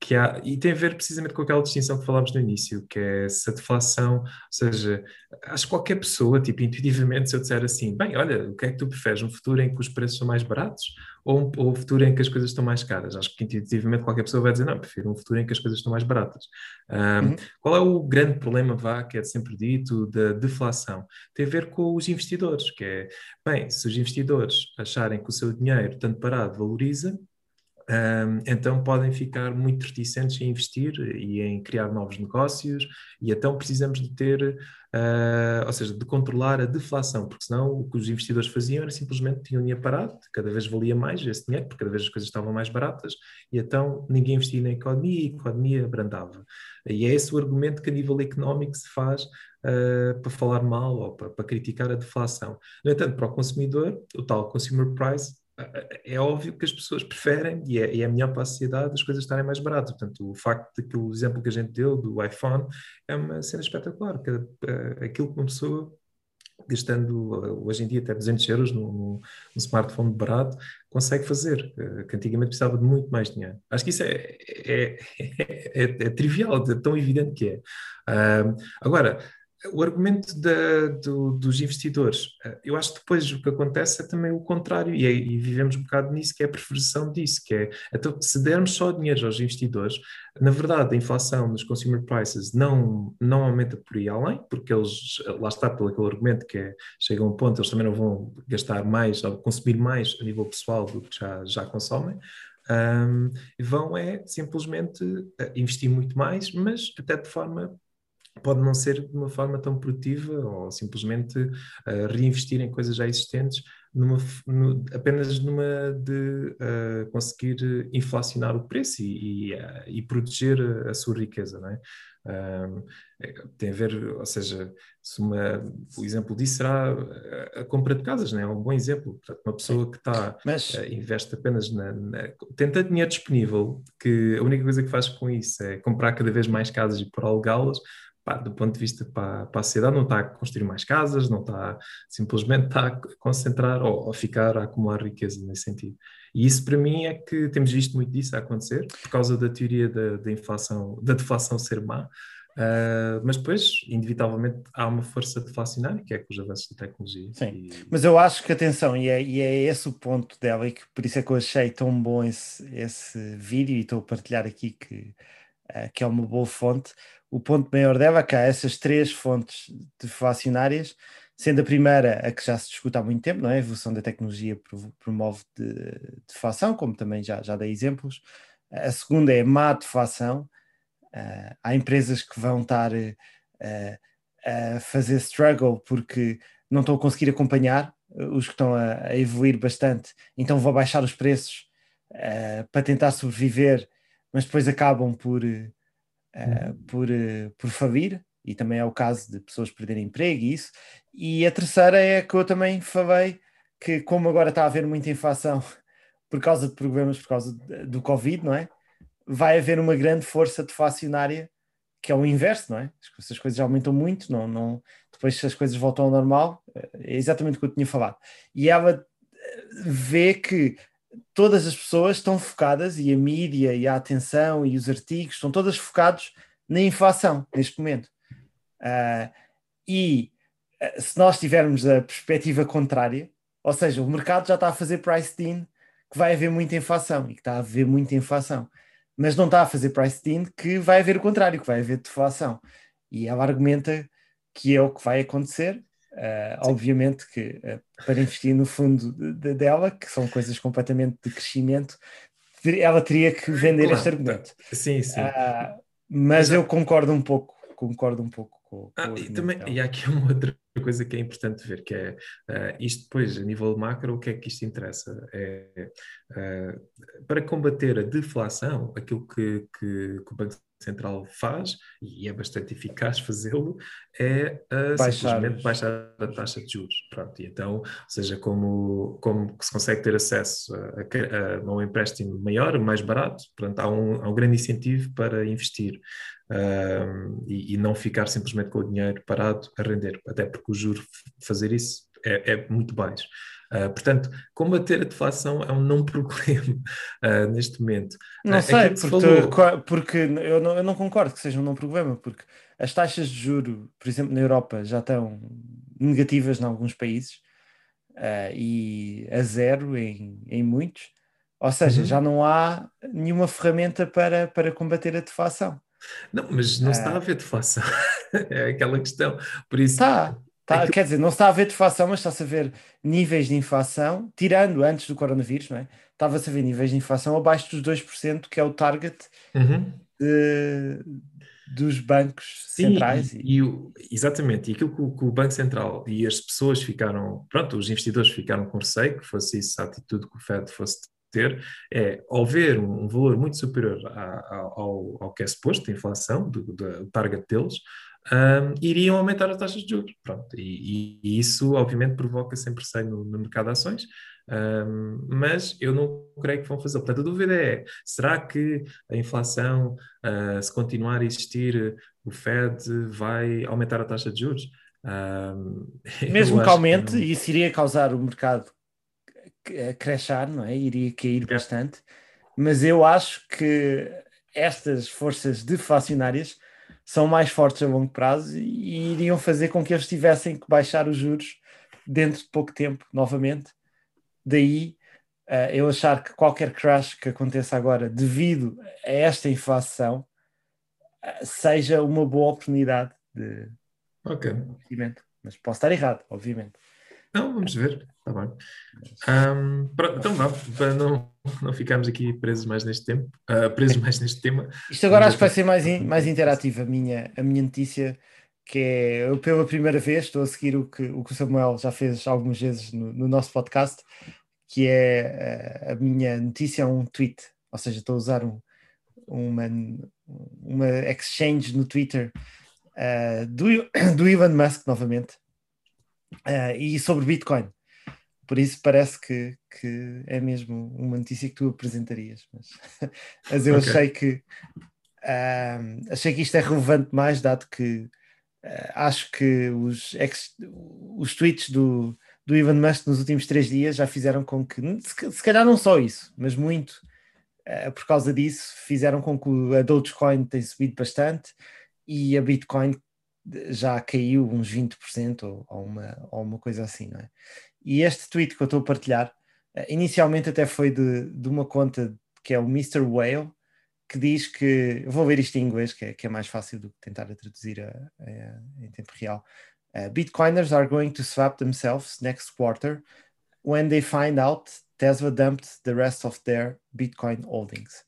que há, e tem a ver precisamente com aquela distinção que falámos no início, que é se a deflação, ou seja, acho que qualquer pessoa, tipo, intuitivamente, se eu disser assim, bem, olha, o que é que tu preferes, um futuro em que os preços são mais baratos ou um, ou um futuro em que as coisas estão mais caras? Acho que intuitivamente qualquer pessoa vai dizer, não, prefiro um futuro em que as coisas estão mais baratas. Um, uhum. Qual é o grande problema, vá, que é sempre dito, da deflação? Tem a ver com os investidores, que é, bem, se os investidores acharem que o seu dinheiro, tanto parado, valoriza, um, então podem ficar muito reticentes em investir e em criar novos negócios, e então precisamos de ter, uh, ou seja, de controlar a deflação, porque senão o que os investidores faziam era simplesmente tinham dinheiro parado, cada vez valia mais esse dinheiro, porque cada vez as coisas estavam mais baratas, e então ninguém investia na economia e a economia abrandava. E é esse o argumento que a nível económico se faz uh, para falar mal ou para, para criticar a deflação. No entanto, para o consumidor, o tal consumer price é óbvio que as pessoas preferem, e é, é melhor para a sociedade, as coisas estarem mais baratas. Portanto, o facto de que o exemplo que a gente deu do iPhone é uma cena espetacular. Que, uh, aquilo que uma pessoa, gastando uh, hoje em dia até 200 euros no smartphone barato, consegue fazer, uh, que antigamente precisava de muito mais dinheiro. Acho que isso é, é, é, é trivial, tão evidente que é. agora, o argumento da, do, dos investidores, eh, eu acho que depois o que acontece é também o contrário, e, é, e, vivemos um bocado nisso, que é a preferção disso, que é, então, se dermos só dinheiro aos investidores, na verdade a inflação nos consumer prices não, não aumenta por aí além, porque eles, lá está pelo aquele argumento que é, chega um ponto, eles também não vão gastar mais, ou consumir mais a nível pessoal do que já, já consomem, um, vão é simplesmente eh, investir muito mais, mas até de forma pode não ser de uma forma tão produtiva ou simplesmente uh, reinvestir em coisas já existentes numa, no, apenas numa de uh, conseguir inflacionar o preço e, e, uh, e proteger a, a, sua riqueza, não é? tem a ver, ou seja, se uma, o exemplo disso será a, a compra de casas, não é? é um bom exemplo. Portanto, uma pessoa que está, Mas... investe apenas na, na, tem tanto dinheiro disponível que a única coisa que faz com isso é comprar cada vez mais casas e por alugá-las, pá, do ponto de vista para, para, a sociedade, não está a construir mais casas, não está simplesmente está a concentrar ou, ou ficar a acumular riqueza nesse sentido. E isso para mim é que temos visto muito disso a acontecer, por causa da teoria da, da inflação, da deflação ser má, Uh, mas depois, inevitavelmente, há uma força deflacionária, que é com os avanços da tecnologia. Sim, e... mas eu acho que, atenção, e é, e é esse o ponto dela, e que por isso é que eu achei tão bom esse, esse vídeo, e estou a partilhar aqui que, uh, que é uma boa fonte, o ponto maior dela que há essas três fontes deflacionárias, sendo a primeira a que já se discute há muito tempo, não é? A evolução da tecnologia promove de, deflação, como também já, já dei exemplos. A segunda é má deflação. Uh, há empresas que vão estar uh, a fazer struggle porque não estão a conseguir acompanhar os que estão a, a evoluir bastante, então vão baixar os preços uh, para tentar sobreviver, mas depois acabam por uh, por, uh, por falir, e também é o caso de pessoas perderem emprego e isso. E a terceira é que eu também falei que, como agora está a haver muita inflação por causa de problemas, por causa do Covid, não é? Vai haver uma grande força deflacionária, que é o inverso, não é? Se as coisas aumentam muito, não, não, depois se as coisas voltam ao normal, é exatamente o que eu tinha falado. E ela vê que todas as pessoas estão focadas, e a mídia, e a atenção, e os artigos, estão todas focados na inflação neste momento. Uh, e eh, se nós tivermos a perspectiva contrária, ou seja, o mercado já está a fazer price in que vai haver muita inflação e que está a haver muita inflação, mas não está a fazer price in que vai haver o contrário, que vai haver deflação. E ela argumenta que é o que vai acontecer. Uh, obviamente que uh, para investir no fundo de, de, dela, que são coisas completamente de crescimento, ela teria que vender claro, este argumento. Sim, sim. Uh, mas eu concordo um pouco, concordo um pouco com, ah, e, também, e há aqui uma outra coisa que é importante ver, que é uh, isto depois, a nível macro, o que é que isto interessa? É, para combater a deflação, aquilo que, que, que o Banco Central faz, e é bastante eficaz fazê-lo, é uh, baixar. simplesmente baixar a taxa de juros. Pronto, e então, ou seja, como, como se consegue ter acesso a, a, a um empréstimo maior, mais barato, portanto, há um, há um grande incentivo para investir. Uh, e, e, não ficar simplesmente com o dinheiro parado a render, até porque o juro fazer isso é, é muito baixo. Uh, portanto, combater a deflação é um não problema uh, neste momento. Não uh, sei, porque, porque eu, não, eu não concordo que seja um não problema, porque as taxas de juro, por exemplo, na Europa já estão negativas em alguns países e a zero em, em muitos. Ou seja, uhum. já não há nenhuma ferramenta para, para combater a deflação. Não, mas não está a ver deflação. é aquela questão. Por isso, está, Tá, Quer dizer, não se está a ver deflação, mas está-se a ver níveis de inflação, tirando antes do coronavírus, não é? Estava-se a ver níveis de inflação abaixo dos 2%, que é o target uhum. de, dos bancos Sim, centrais. E, e o, exatamente, e aquilo que o, que o, Banco Central e as pessoas ficaram, pronto, os investidores ficaram com receio que fosse isso a atitude que o Fed fosse ter, é ao ver um, um valor muito superior a, a, ao, ao que é suposto, de inflação, do, do target deles, um, iriam aumentar as taxas de juros. Pronto, e, e, isso, obviamente, provoca sempre receio no, no mercado de ações, um, mas eu não creio que vão fazer. Portanto, a dúvida é: será que a inflação, uh, se continuar a existir, o Fed vai aumentar a taxa de juros? Um, Mesmo que aumente, que isso iria causar o mercado a crashar, não é? Iria cair bastante, mas eu acho que estas forças deflacionárias são mais fortes a longo prazo e iriam fazer com que eles tivessem que baixar os juros dentro de pouco tempo, novamente. Daí uh, eu achar que qualquer crash que aconteça agora, devido a esta inflação, uh, seja uma boa oportunidade de okay. investimento. Mas posso estar errado, obviamente. Não, vamos ver, está bem. Um, pronto, então vamos, para não, não ficarmos aqui presos mais neste tempo, uh, presos mais neste tema. Isto agora acho que vai ser mais, in, mais interativo a minha, a minha notícia, que é eu pela primeira vez estou a seguir o que o, que o Samuel já fez algumas vezes no, no nosso podcast, que é a, a minha notícia é um tweet, ou seja, estou a usar um, uma, uma exchange no Twitter uh, do, do Elon Musk novamente uh, e sobre Bitcoin. Por isso parece que, que é mesmo uma notícia que tu apresentarias, mas, mas eu okay. achei que uh, achei que isto é relevante mais, dado que uh, acho que os, ex, os tweets do, do Elon Musk nos últimos três dias já fizeram com que, se, se calhar não só isso, mas muito uh, por causa disso, fizeram com que a Dogecoin tenha subido bastante e a Bitcoin já caiu uns 20% ou, ou, uma, ou uma coisa assim, não é? E este tweet que eu estou a partilhar, eh, inicialmente até foi de, de uma conta que é o Mr. Whale, que diz que, eu vou ler isto em inglês, que é, que é mais fácil do que tentar traduzir a, a, em tempo real. Uh, Bitcoiners are going to swap themselves next quarter when they find out Tesla dumped the rest of their Bitcoin holdings.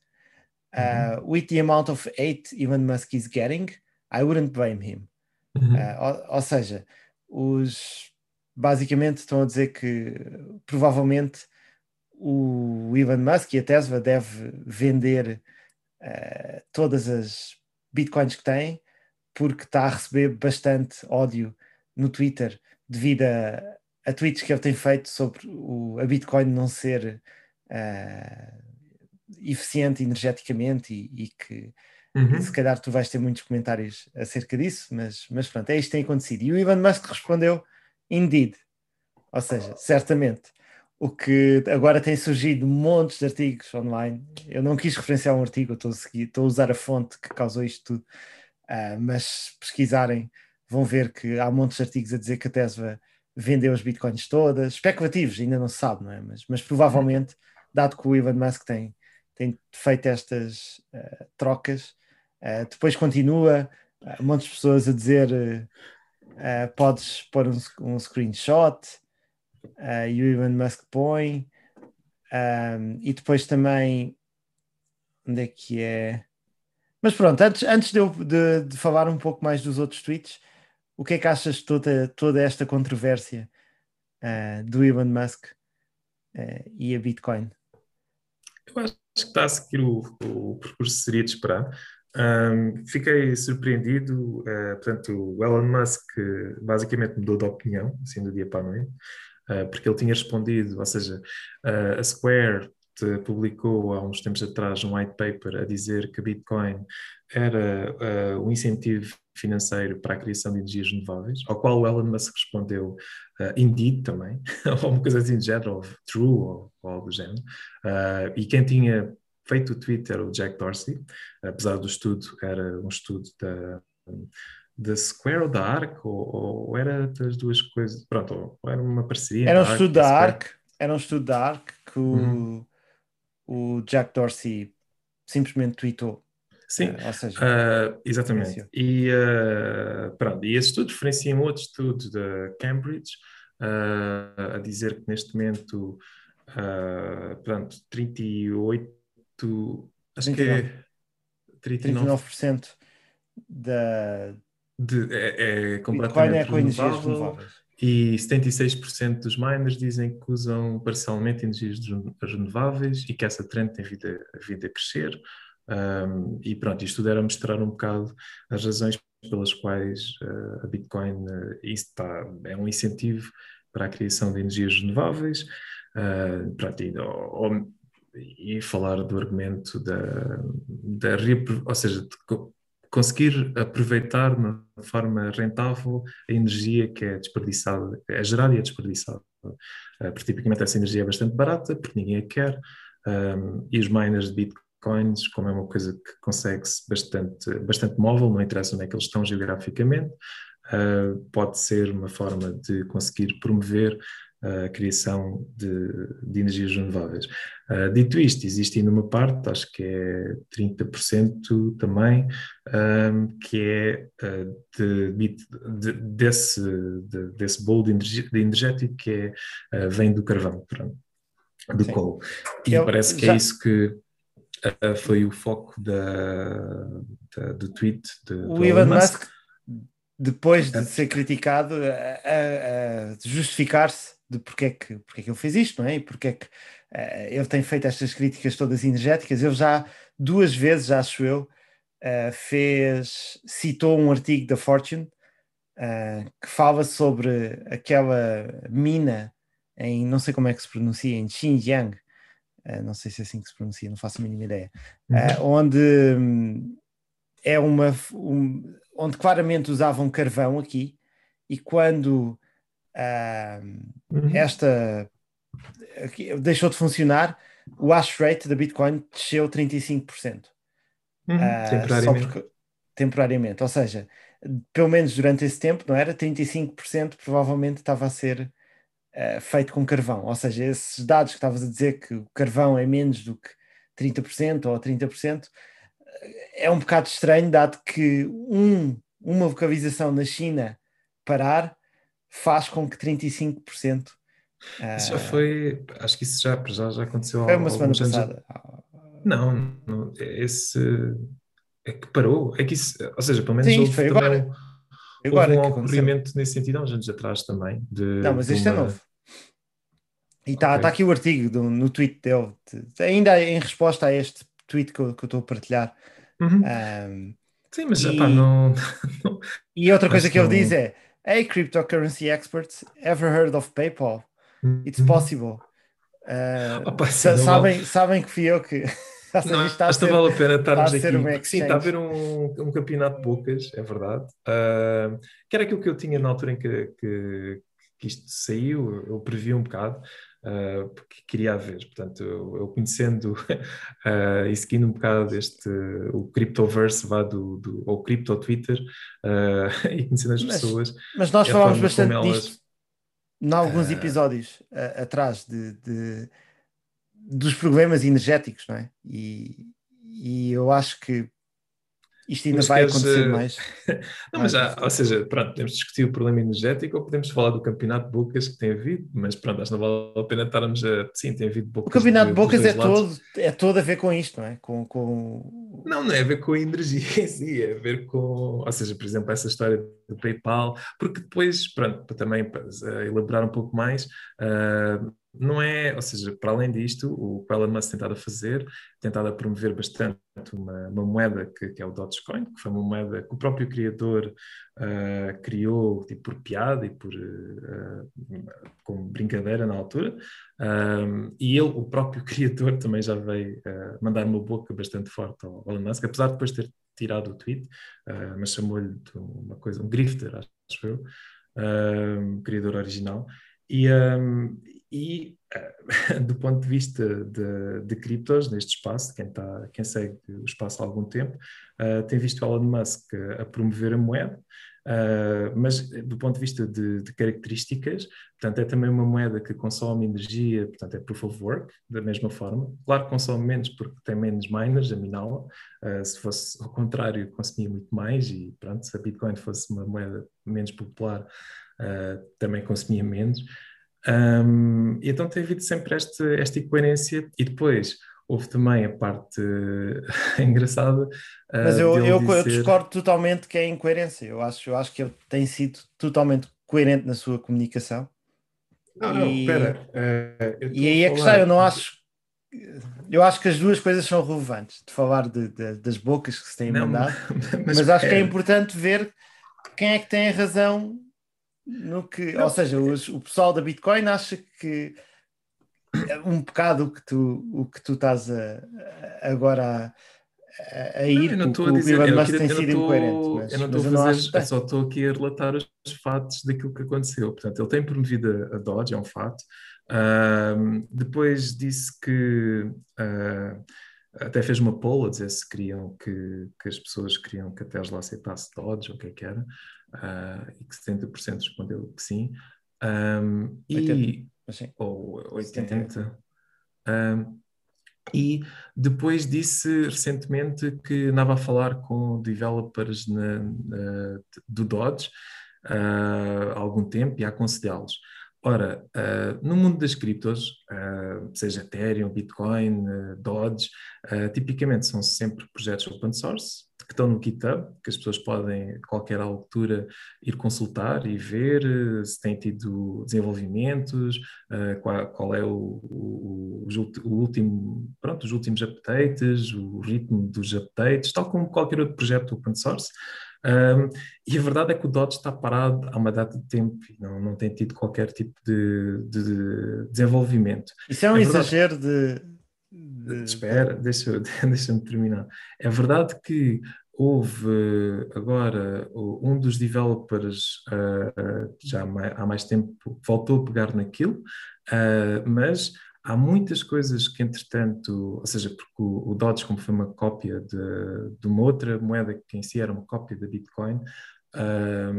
Uh. With the amount of hate Elon Musk is getting, I wouldn't blame him. Uh, ou, ou, seja, os basicamente estão a dizer que provavelmente o Elon Musk e a Tesla deve vender uh, todas as bitcoins que tem porque está a receber bastante ódio no Twitter devido a, a tweets que ele tem feito sobre o, a Bitcoin não ser uh, eficiente energeticamente e, e que Uhum. Se calhar tu vais ter muitos comentários acerca disso, mas, mas pronto, é isto que tem acontecido. E o Elon Musk respondeu, indeed. Ou seja, certamente. O que agora tem surgido montes de artigos online. Eu não quis referenciar um artigo, estou a, seguir, estou a usar a fonte que causou isto tudo. Uh, mas pesquisarem vão ver que há montes de artigos a dizer que a Tesla vendeu as bitcoins todas, especulativos, ainda não se sabe, não é? Mas, mas provavelmente, dado que o Elon Musk tem, tem feito estas uh, trocas, uh, depois continua, uh, montes de pessoas a dizer podes pôr um, um screenshot e o Elon Musk põe, um, e depois também onde é que é? Mas pronto, antes, antes de eu de, de falar um pouco mais dos outros tweets, o que é que achas de toda, toda esta controvérsia uh, do Elon Musk uh, e a Bitcoin? Eu acho que está a seguir o, o percurso que seria de esperar. Um, fiquei surpreendido, uh, portanto, o Elon Musk basicamente mudou de opinião, assim do dia para a noite, uh, porque ele tinha respondido, ou seja, uh, a Square publicou há uns tempos atrás um white paper a dizer que Bitcoin era um incentivo financeiro para a criação de energias renováveis, ao qual o Elon Musk respondeu uh, indeed também, ou uma coisa assim de género, ou true, ou, ou algo do género. Uh, e quem tinha feito o tweet era o Jack Dorsey, apesar do estudo, era um estudo da, da Square ou da ARC, ou, ou, era das duas coisas, pronto, ou era uma parceria. Era um estudo da ARC, era um estudo da ARC que o, uhum. o Jack Dorsey simplesmente tweetou Sim, uh, seja, uh, exatamente. E, uh, pronto, e esse estudo diferencia um outro estudo da Cambridge a dizer que neste momento, pronto, 38, acho 39. que é 39%, 39% da. De, é, é completamente é com energias renováveis. E 76% dos miners dizem que usam parcialmente energias renováveis e que essa trend tem vindo a, vindo a crescer. Um, e pronto, isto tudo era mostrar um bocado as razões pelas quais uh, a Bitcoin uh, está, é um incentivo para a criação de energias renováveis. Uh, pronto, e, ou, e, falar do argumento da, da ou seja, de conseguir aproveitar de uma forma rentável a energia que é desperdiçada, é gerada e é desperdiçada. Uh, porque tipicamente essa energia é bastante barata, porque ninguém a quer, um, e os miners de Bitcoin coins, como é uma coisa que consegue-se bastante, bastante móvel, não interessa onde é que eles estão geograficamente, uh, pode ser uma forma de conseguir promover a criação de, de energias renováveis. Uh, dito isto, existe ainda uma parte, acho que é 30% também, um, que é uh, de, de, desse, de, desse bolo de, energia, de energético que é, uh, vem do carvão, pronto, do Sim. coal. E Eu, parece que é já... é isso que foi o foco da, da do tweet de, o Elon Musk, depois de ser criticado, a, a justificar-se de porque é, que, porque é que ele fez isto, não é? E porque é que uh, ele tem feito estas críticas todas energéticas. Ele já duas vezes, acho eu, uh, fez, citou um artigo da Fortune uh, que fala sobre aquela mina em, não sei como é que se pronuncia, em Xinjiang, não sei se é assim que se pronuncia, não faço a mínima ideia, uh, onde um, é uma um, onde claramente usavam carvão aqui e quando uhum. esta aqui, deixou de funcionar, o hash rate da Bitcoin desceu 35%. Uhum. temporariamente. Porque, temporariamente, ou seja, pelo menos durante esse tempo, não era? 35% provavelmente estava a ser uh, feito com carvão. Ou seja, esses dados que estavas a dizer que o carvão é menos do que 30% ou 30%, é um bocado estranho, dado que um, uma vocalização na China parar faz com que 35%. Uh, isso já foi, acho que isso já, já, já aconteceu Foi uma semana passada. Não, não, esse é que parou, é que isso, ou seja, pelo menos Sim, houve foi agora. Agora houve um ocorrimento nesse sentido há uns anos atrás também. De, não, mas isto é uma... é novo. E está okay. tá aqui o artigo do, no tweet dele, de, ainda em resposta a este tweet que eu, estou a partilhar. Uhum. Um, Sim, mas e, não, não, E outra coisa que não... ele diz é: Hey, cryptocurrency experts, ever heard of PayPal? It's uhum. possible. Uh, Opa, sabem, sabem que fui eu que. Não, está esta ser, vale a pena estarmos aqui. Um sim, está a haver um, um campeonato de bocas, é verdade. Uh, que era aquilo que eu tinha na altura em que, que, que isto saiu, eu previ um bocado. Uh, porque queria ver. Portanto, eu, eu conhecendo uh, e seguindo um bocado este, o Cryptoverse, vá do, do, ou Crypto Twitter, uh, e conhecendo as Mas- pessoas. Mas nós falámos bastante elas- disto em alguns episódios atrás de, de- dos problemas energéticos, não é? E, e eu acho que isto ainda Mas vai queres, acontecer eh, mais. Não, mas já, ou seja, pronto, podemos discutir o problema energético ou podemos falar do campeonato de bocas que tem havido, mas pronto, acho que não vale a pena estarmos a. Sim, tem havido bocas. O campeonato de dos bocas é lados. todo, é todo a ver com isto, não é? Com, com... Não, não é a ver com a energia em si, é a ver com, ou seja, por exemplo, essa história do PayPal, porque depois, pronto, para também para eh, elaborar um pouco mais, ah, não é, ou seja, para além disto, o que o Elon Musk tentado a fazer, tentado a promover bastante uma, uma moeda que, que é o Dogecoin, que foi uma moeda que o próprio criador ah, criou tipo, por piada e por, ah, como brincadeira na altura, um, e ele, o próprio criador, também já veio uh, mandar uma boca bastante forte ao Elon Musk, apesar de depois ter tirado o tweet, uh, mas chamou-lhe uma coisa, um grifter, acho eu, um, criador original. E, um, e uh, do ponto de vista de, de criptos, neste espaço, quem, tá, quem segue o espaço há algum tempo, uh, tem visto Elon Musk a promover a moeda, Uh, mas do ponto de vista de, de, características, portanto, é também uma moeda que consome energia, portanto, é proof of work, da mesma forma. Claro que consome menos porque tem menos miners a miná-la. Uh, se fosse ao contrário, consumia muito mais e, pronto, se a Bitcoin fosse uma moeda menos popular, uh, também consumia menos. Um, e então tem havido sempre esta, esta incoerência e depois houve também a parte engraçada. Mas eu, eu, eu dizer- discordo totalmente que é incoerência. Eu acho, eu acho que ele tem sido totalmente coerente na sua comunicação. Não, não, E- espera. eh, eu E aí é que está, eu não acho. Eu acho que as duas coisas são relevantes, de falar de- de- das bocas que se têm Não, mandado, mas, mas, acho que é espera. importante ver quem é que tem a razão no que. Não. Ou seja, os- o pessoal da Bitcoin acha que é um bocado o que tu, o que tu estás a, a- agora a, a ir, eu não estou a o dizer, Elon eu Musk aqui- tem não sido estou- incoerente. Mas, eu não estou não a acho fazer, que eu só estou aqui a relatar os, os fatos daquilo que aconteceu. Portanto, ele tem promovido a, Dodge, é um fato. Ahm, depois disse que ah, até fez uma poll a dizer se queriam que, que as pessoas queriam que a Tesla aceitasse Dodge, ou o que é que era, ah, e que 70% respondeu que sim. E, 80. mas sim. ou 70. 80. Um, e depois disse recentemente que andava a falar com developers na- na- do Dodge ah, há algum tempo e a aconselhá-los. Ora, ah, no mundo das criptos, ah, seja Ethereum, Bitcoin, ah, Dodge, ah, tipicamente são sempre projetos open source que estão no GitHub, que as pessoas podem, a qualquer altura, ir consultar e ver eh, se tem tido desenvolvimentos, uh, qual, qual é o, o, o último, pronto, os últimos updates, o ritmo dos updates, tal como qualquer outro projeto open source. Um, e a verdade é que o Dodge está parado há uma data de tempo e não, não tem tido qualquer tipo de, de- de desenvolvimento. Isso é um É exagero de. de- Espera, deixa, deixa-me terminar. É verdade que houve agora um dos developers ah, ah, já há mais tempo voltou a pegar naquilo, ah, mas há muitas coisas que entretanto, ou seja, porque o, o Dodge como foi uma cópia de, de uma outra moeda que em si era uma cópia da Bitcoin, ah,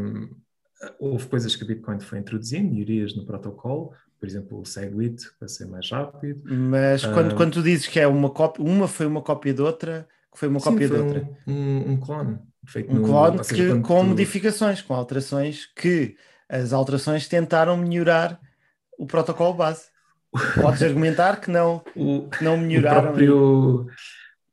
houve coisas que a Bitcoin foi introduzindo, melhorias no protocolo, por exemplo o Segwit para ser mais rápido, Mas quando, Ah. quando tu dizes que é uma cópia, uma foi uma cópia de outra, que foi uma Sim, cópia de foi outra. um, um, um clone. Feito Um no- clone seja, que, com tu- modificações, com alterações, que as alterações tentaram melhorar o protocolo base. Podes argumentar que não, O, que não o melhoraram. próprio.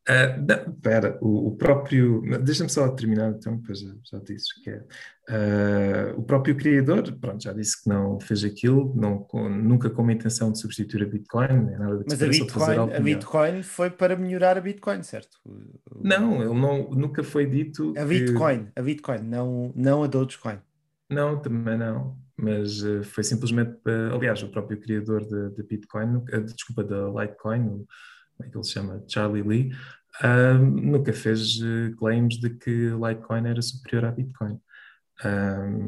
ah, não, Espera, o, o próprio. Deixa-me só terminar, então, depois já, já disse que é. ah, o próprio criador, pronto, já disse que não fez aquilo, não, com- nunca com uma intenção de substituir a Bitcoin, nem nada de Mas a Bitcoin, a Bitcoin foi para melhorar a Bitcoin, certo? O- o- Não, ele não, nunca foi dito. A que- Bitcoin, a Bitcoin, não, não a Dogecoin. Não, também não. Mas eh, foi simplesmente, para- aliás, o próprio criador da Bitcoin, eh, desculpa, da Litecoin, o- como é que ele se chama? Charlie Lee, ah, nunca fez eh, claims de que Litecoin era superior à Bitcoin.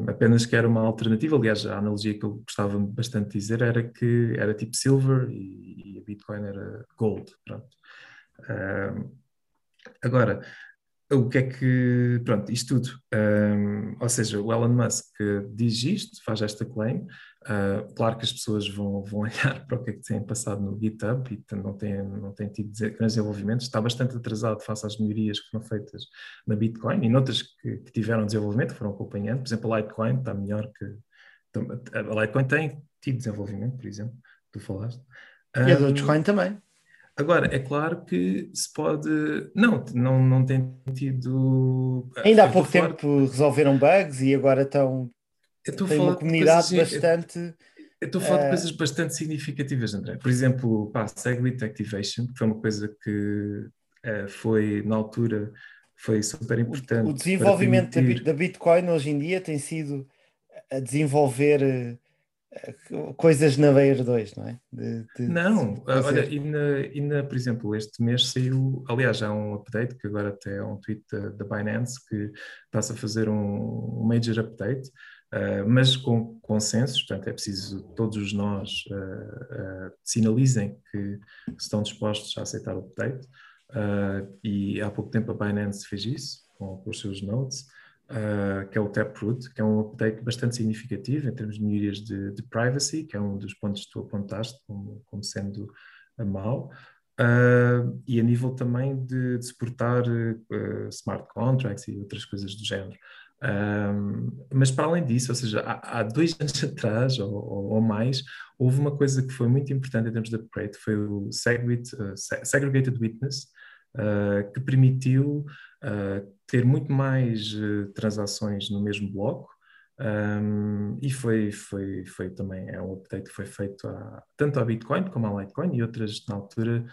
Apenas que era uma alternativa. Aliás, a analogia que eu gostava bastante de dizer era que era tipo silver e, e a Bitcoin era gold. Pronto. Agora, o que é que. Pronto, isto tudo. Um, ou seja, o Elon Musk diz isto, faz esta claim. Uh, claro que as pessoas vão, vão olhar para o que é que tem passado no GitHub e não tem, não tem tido grandes desenvolvimentos. Está bastante atrasado face às melhorias que foram feitas na Bitcoin e noutras que, que tiveram desenvolvimento, foram acompanhando. Por exemplo, a Litecoin está melhor que. A Litecoin tem tido desenvolvimento, por exemplo, tu falaste. E a Dogecoin também. Agora, é claro que se pode. Não, não, não tem tido. Ainda há pouco tempo resolveram bugs e agora estão. Tem uma comunidade coisas, bastante. Eu estou a falar uh... de coisas bastante significativas, André. Por exemplo, pá, Segwit Activation, que foi uma coisa que uh, foi, na altura, foi super importante. O, o desenvolvimento permitir... da Bitcoin hoje em dia tem sido a desenvolver eh, coisas na Layer 2, não é? De, de, não, de olha, e na, e na, por exemplo, este mês saiu, aliás, há um update que agora até é um tweet da, Binance que está-se a fazer um, um major update, uh, mas com consensos, portanto é preciso todos os nós uh, uh, sinalizem que estão dispostos a aceitar o update, e há pouco tempo a Binance fez isso com, com os seus nodes, uh, que é o Taproot, que é um update bastante significativo em termos de melhorias de, de privacy, que é um dos pontos que tu apontaste como, como sendo mau. Uh, e a nível também de, de suportar uh, smart contracts e outras coisas do género. Um, mas para além disso, ou seja, há, há dois anos atrás ou, ou, ou, mais, houve uma coisa que foi muito importante em termos de upgrade, foi o Segwit, uh, Segregated Witness, uh, que permitiu uh, ter muito mais uh, transações no mesmo bloco. Um, e foi, foi, foi também é um update que foi feito a, tanto à Bitcoin como à Litecoin e outras na altura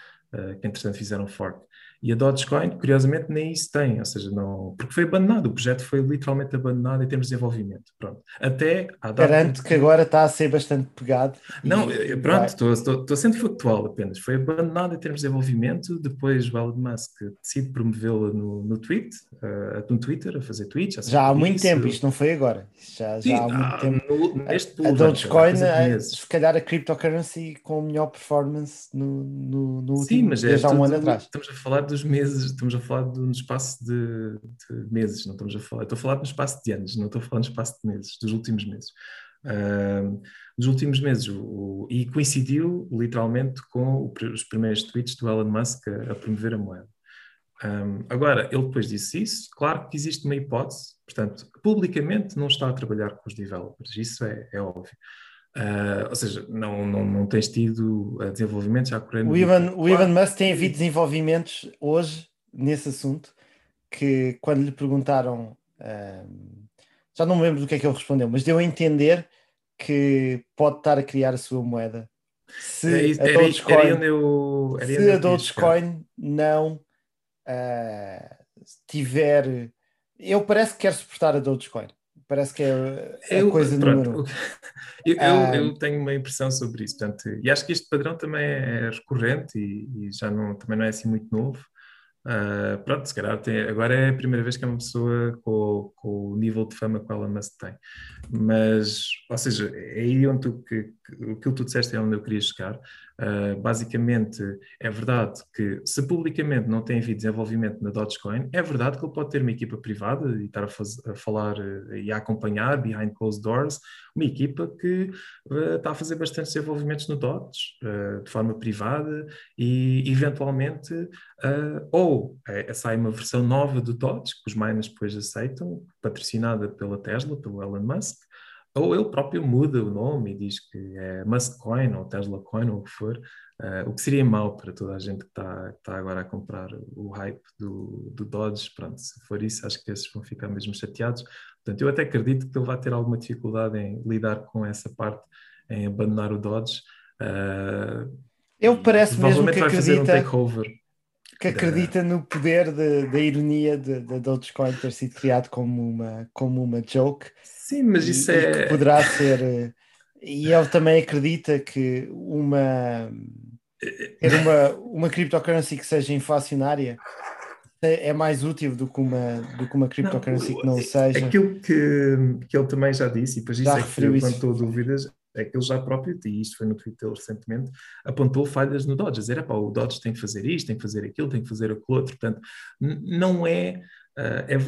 que entretanto fizeram fork. E a Dogecoin, curiosamente, nem isso tem, ou seja, não, porque foi abandonado, o projeto foi literalmente abandonado em termos de desenvolvimento. Pronto. Até à data Garanto que agora está a ser bastante pegado. Não, e... pronto, estou, estou, estou sendo factual apenas. Foi abandonado em termos de desenvolvimento, depois o Elon Musk decide promovê-la no, no, tweet, uh, no Twitter, a fazer tweets. Já há muito isso. tempo, isto não foi agora. Já, Sim, já há muito tempo. No, neste a, a Dogecoin, é, se calhar a cryptocurrency com melhor performance no, no, no Sim, último, mas é, há um ano atrás. Estamos a falar dos meses, estamos a falar de, no espaço de, de, meses, não estamos a falar, estou a falar no espaço de anos, não estou a falar no espaço de meses, dos últimos meses. Uh, últimos meses, o, e coincidiu literalmente com o, os primeiros tweets do Elon Musk a, a promover a moeda. Um, agora, ele depois disse isso, claro que existe uma hipótese, portanto, publicamente não está a trabalhar com os developers, isso é, é óbvio. Uh, ou seja, não, não, não tens tido uh, desenvolvimento já correndo. O Ivan, o Ivan Musk tem havido desenvolvimentos hoje nesse assunto que quando lhe perguntaram, uh, já não me lembro do que é que ele respondeu, mas deu a entender que pode estar a criar a sua moeda. Se é a Dogecoin, era, era eu, se a Dogecoin não tiver. Eu parece que quero suportar a Dogecoin. Parece que é a eu, coisa pronto, número eu, eu, ah, eu, tenho uma impressão sobre isso, portanto, e acho que este padrão também é recorrente e, e, já não, também não é assim muito novo. Uh, pronto, se calhar tem, agora é a primeira vez que é uma pessoa com, com o nível de fama que o Elon Musk tem. Mas, ou seja, é aí onde tu, que, que, aquilo que tu disseste é onde eu queria chegar. Uh, basicamente, é verdade que se publicamente não tem havido desenvolvimento na Dogecoin, é verdade que ele pode ter uma equipa privada e estar a, faz, a falar uh, e a acompanhar behind closed doors, uma equipa que uh, está a fazer bastantes desenvolvimentos no Doge de forma privada e eventualmente ou sai uma versão nova do Doge que os miners depois aceitam, patrocinada pela Tesla, pelo Elon Musk, ou ele próprio muda o nome e diz que é Muskcoin ou Tesla Coin ou o que for, uh, o que seria mau para toda a gente que está tá agora a comprar o hype do, do Dodge. Pronto, se for isso, acho que esses vão ficar mesmo chateados. Portanto, eu até acredito que ele vai ter alguma dificuldade em lidar com essa parte, em abandonar o Dodge. Uh, eu parece mesmo que acredita. Um takeover que acredita no poder da ironia da Dogecoin ter sido criado como uma, como uma joke Sim, mas isso e, é. E que poderá ser. Eh, e ele também acredita que uma. Ter uma, uma cryptocurrency que seja inflacionária é mais útil do que uma, do que uma cryptocurrency que não o seja. Aquilo que, que ele também já disse, e depois isso Já é que isso. levantou dúvidas, é ele já próprio, e isto foi no Twitter recentemente, apontou falhas no Dodge, dizer, "Epá, o Dodge tem que fazer isto, tem que fazer aquilo, tem que fazer aquilo outro, portanto, não é, ah, é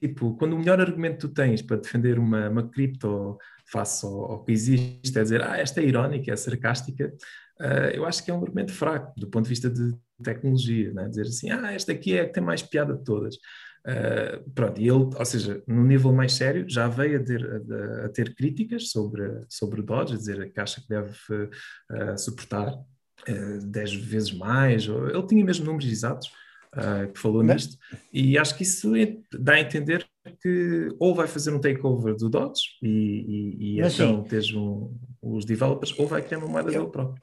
tipo, quando o melhor argumento tu tens para defender uma, uma cripto face ao, ao que existe, é dizer, ah, esta é irónica, é sarcástica, ah, eu acho que é um argumento fraco do ponto de vista de tecnologia, né? dizer assim, ah, esta aqui é a que tem mais piada de todas. Uh, pronto, e ele, ou seja, no nível mais sério, já veio a ter, a, a ter críticas sobre, sobre o Dodge, a dizer que acha que deve uh, suportar uh, 10 vezes mais, ou, ele tinha mesmo números exatos uh, que falou Mas- nisto, e acho que isso dá a entender que ou vai fazer um takeover do Dodge e, e, e então tens um, os developers, ou vai criar uma moeda Eu- dele próprio.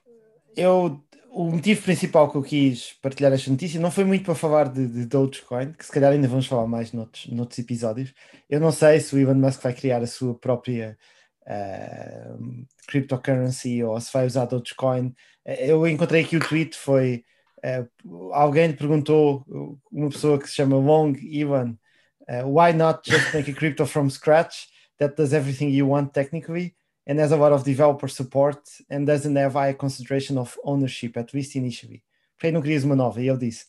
eu, o motivo principal que eu quis partilhar esta notícia não foi muito para falar de, de Dogecoin, que se calhar ainda vamos falar mais noutros, noutros episódios. Eu não sei se o Elon Musk vai criar a sua própria ah, cryptocurrency ou se vai usar Dogecoin. Eu encontrei aqui o tweet, foi eh, alguém perguntou, uma pessoa que se chama Long Ivan, eh, why not just make a crypto from scratch that does everything you want technically? And has a lot of developer support and doesn't have high concentration of ownership, at least initially. Porque não querias uma nova, e ele disse: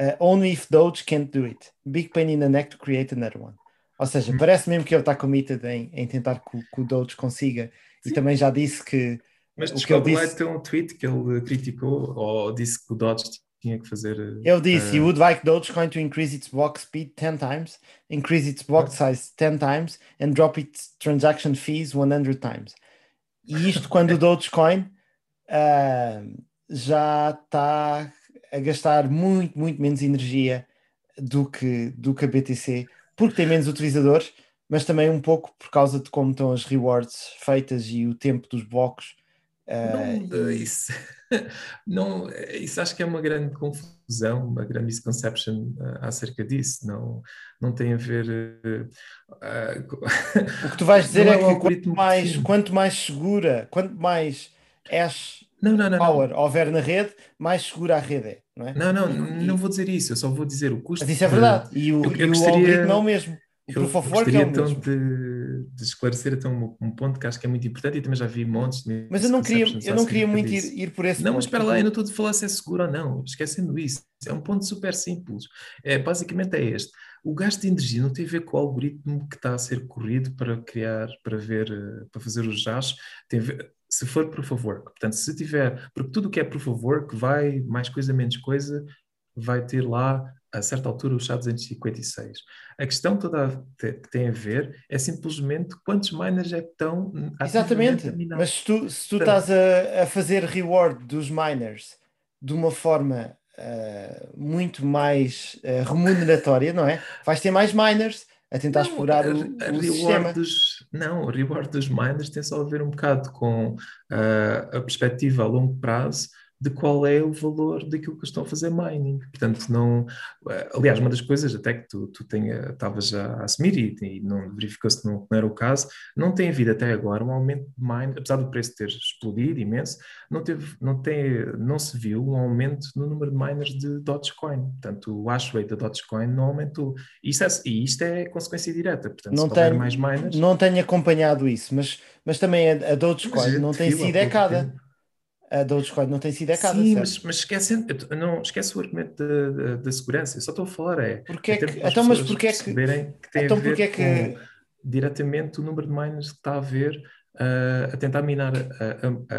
"Uh, Only if Doge can't do it. Big pain in the neck to create another one. Ou seja, parece mesmo que ele está committed em, em tentar que, o- que o Doge consiga, e também já disse que Mas o que ele descobre lá disse, então um tweet que ele criticou ou disse que o Dodge tinha que fazer. eh, ele disse: eh, He would like Dogecoin to increase its block speed 10 times, increase its block size 10 times, and drop its transaction fees 100 times. E isto quando o Dogecoin ah, já está a gastar muito, muito menos energia do que, do que a BTC, porque tem menos utilizadores, mas também um pouco por causa de como estão as rewards feitas e o tempo dos blocos. Não, eh, e- isso, não, eh, isso acho que é uma grande confusão, uma grande misconception eh, acerca disso. Não, não tem a ver. eh, co- O que tu vais dizer é é que o quanto mais, quanto mais segura, quanto mais hash Não, não, não, power houver na rede, mais segura a rede é, não é? Não, não, E- não vou dizer isso, eu só vou dizer o custo. Mas isso é de- verdade. E o, eu- eu e o gostaria- algoritmo é o mesmo. O Eu proof of work é o então mesmo. de, de esclarecer então um, um ponto que acho que é muito importante e também já vi montes de Mas eu não queria, eu não queria muito ir, ir por esse Não, mas ponto, espera lá, eu não estou a falar se é seguro ou não, esquecendo isso. É um ponto super simples. É, basicamente é este. O gasto de energia não tem a ver com o algoritmo que está a ser corrido para criar, para ver, eh, para fazer os JAS. Tem a ver, se for of work. Portanto, se tiver, porque tudo o que é proof of work vai, mais coisa, menos coisa, vai ter lá, a certa altura, o SHA-256. A questão toda a- te- que tem a ver é simplesmente quantos miners é que estão Exatamente. Mas se tu, se tu estás a, a fazer reward dos miners de uma forma ah, muito mais ah, remuneratória, não é? Vais ter mais miners a tentar Não, explorar a- o, o reward sistema. dos, não, o reward dos miners tem só a ver um bocado com ah, a perspectiva a longo prazo de qual é o valor daquilo que estão a fazer mining. Portanto, não. ah, aliás, uma das coisas até que tu, tu tenha, estavas a assumir e, e não verificou-se que não, não era o caso, não tem havido até agora um aumento de mining, apesar do preço ter explodido imenso, não, teve, não, tem, não se viu um aumento no número de miners de Dogecoin. Portanto, o hash rate da Dogecoin não aumentou. Isso é, e isto é consequência direta. Portanto, Não se tenho, mais miners. não tenho acompanhado isso, mas, mas também a, a Dogecoin Mas, não tem sido ecada. tempo. A Dogecoin não tem sido ecada, Sim, certo? mas, mas esquecendo, não esquece o argumento da, segurança. Eu só estou a falar é. Porque é que- então, mas porque é que- que tem então a ver porque é que- com diretamente o número de miners que está a haver ah, a tentar minar a, a-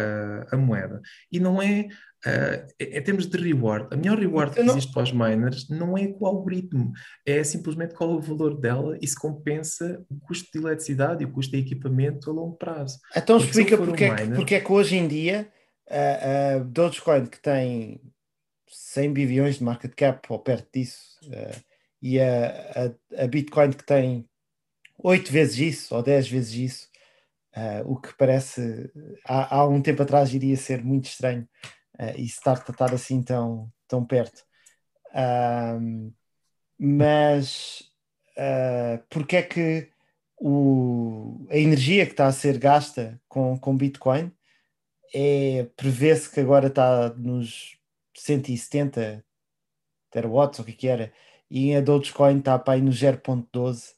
a- a moeda. E não é. ah, em termos de reward, a melhor reward que não- existe para os miners não é com o algoritmo, é simplesmente qual é o valor dela e se compensa o custo de eletricidade e o custo de equipamento a longo prazo. Então Porque explica for um porque, é que, miner- porque é que hoje em dia a, a Dogecoin que tem 100 bilhões de market cap ou perto disso eh, e a, a, a Bitcoin que tem 8 vezes isso ou 10 vezes isso, eh, o que parece há, há um tempo atrás iria ser muito estranho eh, e estar a estar assim tão, tão perto. Mas ah, porque é que o, a energia que está a ser gasta com, com Bitcoin é prevê-se que agora está nos 170 terawatts, ou o que que era, e a Dogecoin está para aí no 0.12,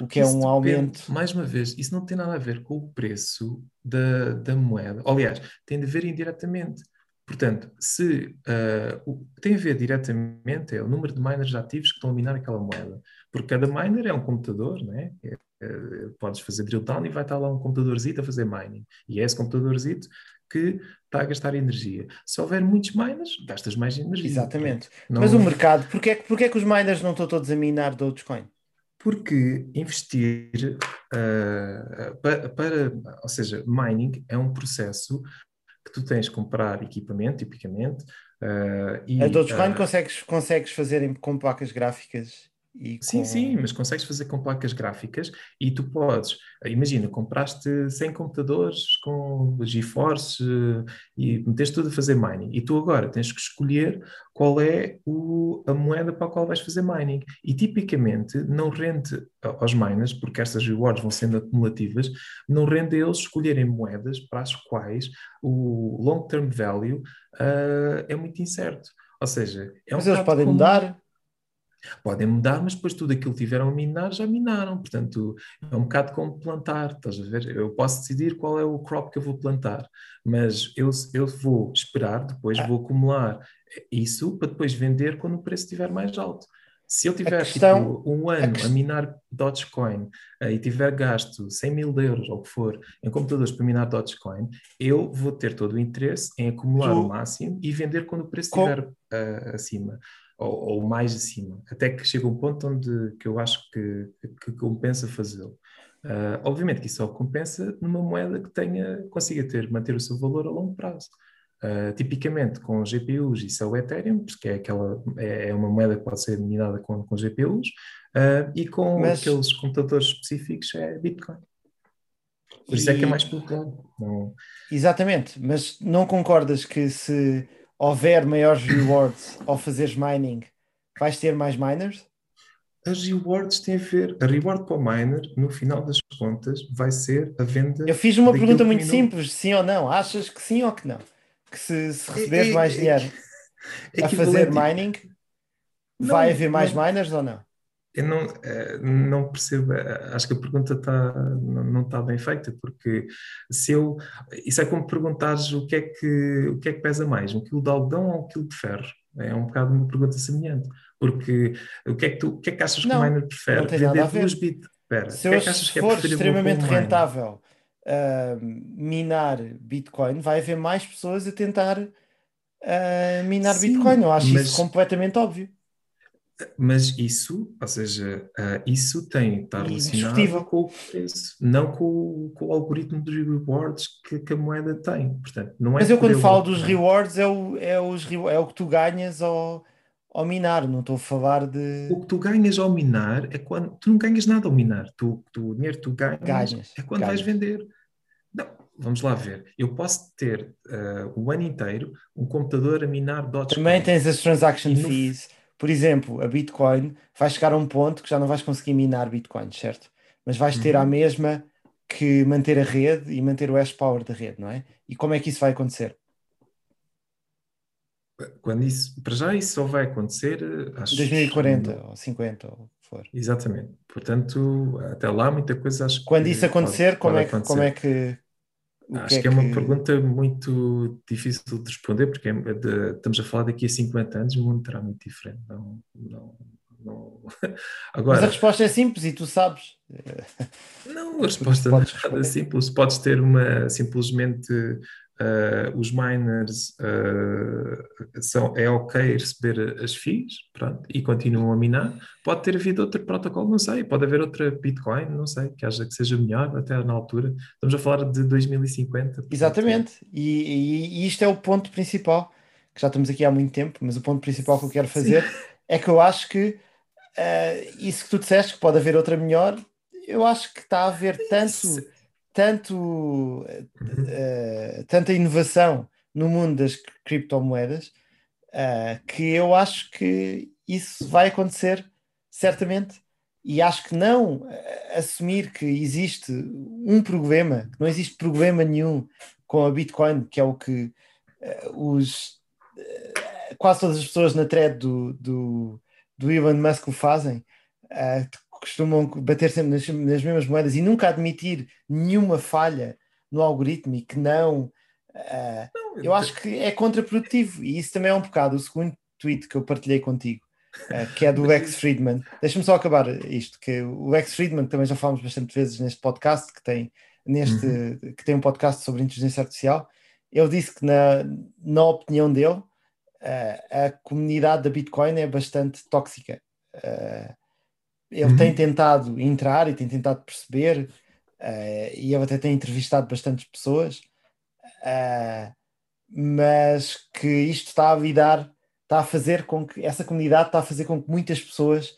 o que é um depende- aumento. Mais uma vez, isso não tem nada a ver com o preço da, da moeda. Aliás, tem de ver indiretamente. Portanto, se ah, o que tem a ver diretamente é o número de miners ativos que estão a minar aquela moeda. Porque cada miner é um computador, né? É, é, podes fazer drill down e vai estar lá um computadorzito a fazer mining. E é esse computadorzito que está a gastar energia. Se houver muitos miners, gastas mais energia. Exatamente. Não- Mas o mercado, porque é, que- porque é que os miners não estão todos a minar Dogecoin? Porque investir ah, pa- para, ou seja, mining é um processo que tu tens de comprar equipamento, tipicamente, ah, e, A Dogecoin ah, consegues, consegues fazer em- com placas gráficas Sim, com... sim, mas consegues fazer com placas gráficas e tu podes, imagina, compraste 100 computadores com GeForce eh, e meteste tudo a fazer mining e tu agora tens que escolher qual é o- a moeda para a qual vais fazer mining e tipicamente não rende aos miners, porque estas rewards vão sendo acumulativas, não rende a eles escolherem moedas para as quais o long-term value ah, é muito incerto. Ou seja, é um Mas eles podem como- mudar. Podem mudar, mas depois tudo aquilo que tiveram a minar já minaram. Portanto, é um bocado como plantar, estás a ver? Eu posso decidir qual é o crop que eu vou plantar, mas eu, eu vou esperar, depois Ah. vou acumular isso para depois vender quando o preço estiver mais alto. Se eu tiver questão- tipo, um ano a, quest- minar Dogecoin eh, e tiver gasto 100 mil euros ou o que for em computadores para minar Dogecoin, eu vou ter todo o interesse em acumular Tu- o máximo e vender quando o preço Com- estiver eh, acima ou, ou mais acima, até que chega um ponto onde que eu acho que, que compensa fazê-lo. Ah, obviamente que isso só compensa numa moeda que tenha, consiga ter, manter o seu valor a longo prazo. Ah, tipicamente com GPUs, isso é o Ethereum, porque é, aquela, é, é uma moeda que pode ser minada com, com GPUs, ah, e com Mas- aqueles computadores específicos é Bitcoin. Por isso é que é E- mais popular. Não, Exatamente, mas não concordas que se houver maiores rewards ao fazeres mining, vais ter mais miners? As rewards têm a ver, a reward para o miner, no final das contas, vai ser a venda. Eu fiz uma pergunta muito simples, sim ou não? Achas que sim ou que não? Que se, se receberes É- é- mais é- dinheiro é a fazer mining, Não, vai haver mais não. miners ou não? Eu não, eh, não percebo, eh, acho que a pergunta está, não, está bem feita, porque se eu, isso é como perguntares o que é que, o que é que pesa mais, um quilo de algodão ou um quilo de ferro? É um bocado uma pergunta semelhante, porque o que é que tu, o que é que achas que Não, o miner prefere? não tem nada Vender a ver. duas bit, Se, que é eu, que achas se que é for extremamente rentável ah, minar Bitcoin, vai haver mais pessoas a tentar ah, minar Sim, Bitcoin. Eu acho mas- isso completamente óbvio. Mas isso, ou seja, ah, isso tem de estar relacionado com o preço, não com, o- com o algoritmo dos rewards que, que a moeda tem. Portanto, não é Mas eu quando falo dos rewards é o, é os, é o que tu ganhas ao, ao minar, não estou a falar de O que tu ganhas ao minar é quando. Tu não ganhas nada ao minar. Tu, tu- o dinheiro que tu ganhas, Ganhas, é quando ganhas. vais vender. Não, vamos lá ver. Eu posso ter ah, o ano inteiro um computador a minar Dogecoin. Também tens as transaction no- fees. Por exemplo, a Bitcoin vai chegar a um ponto que já não vais conseguir minar Bitcoin, certo? Mas vais ter Uhum. a mesma que manter a rede e manter o hash power da rede, não é? E como é que isso vai acontecer? Quando isso, para já isso só vai acontecer, ah, acho 2040 ou 50 ou o que for. Exatamente. Portanto, até lá muita coisa acho Quando que isso acontecer, pode- como, pode é que, como é acontecer. que. Acho que é uma pergunta muito difícil de responder, porque é de- estamos a falar daqui a 50 anos, o mundo terá muito diferente. Não, não, não. Mas Agora, a resposta é simples e tu sabes. não, a resposta não é nada simples. Podes ter uma simplesmente ah, os miners ah, são, é ok receber as fees pronto, e continuam a minar. Pode ter havido outro protocolo, não sei. Pode haver outra Bitcoin, não sei, que haja que seja melhor até na altura. Estamos a falar de 2050. portanto, Exatamente. E, e- e isto é o ponto principal, que já estamos aqui há muito tempo, mas o ponto principal que eu quero fazer é que eu acho que eh, isso que tu disseste, que pode haver outra melhor, eu acho que está a haver tanto, tanto, eh, tanta inovação no mundo das criptomoedas, eh, que eu acho que isso vai acontecer certamente. E acho que não eh, assumir que existe um problema, que não existe problema nenhum com a Bitcoin, que é o que eh, os eh, quase todas as pessoas na thread do, do, do Elon Musk o fazem, uh, costumam bater sempre nas, nas, mesmas moedas e nunca admitir nenhuma falha no algoritmo e que não. Uh, não eu acho que é contraprodutivo e isso também é um bocado o segundo tweet que eu partilhei contigo. Uh, que é do Lex Friedman. Deixa-me só acabar isto, que o Lex Friedman também já falamos bastante vezes neste podcast, que tem, neste, uhum. que tem um podcast sobre inteligência artificial. Ele disse que na, na opinião dele, uh, a comunidade da Bitcoin é bastante tóxica. Uh, ele uhum. tem tentado entrar e tem tentado perceber, uh, e ele até tem entrevistado bastantes pessoas, mas que isto está a lidar, está a fazer com que essa comunidade está a fazer com que muitas pessoas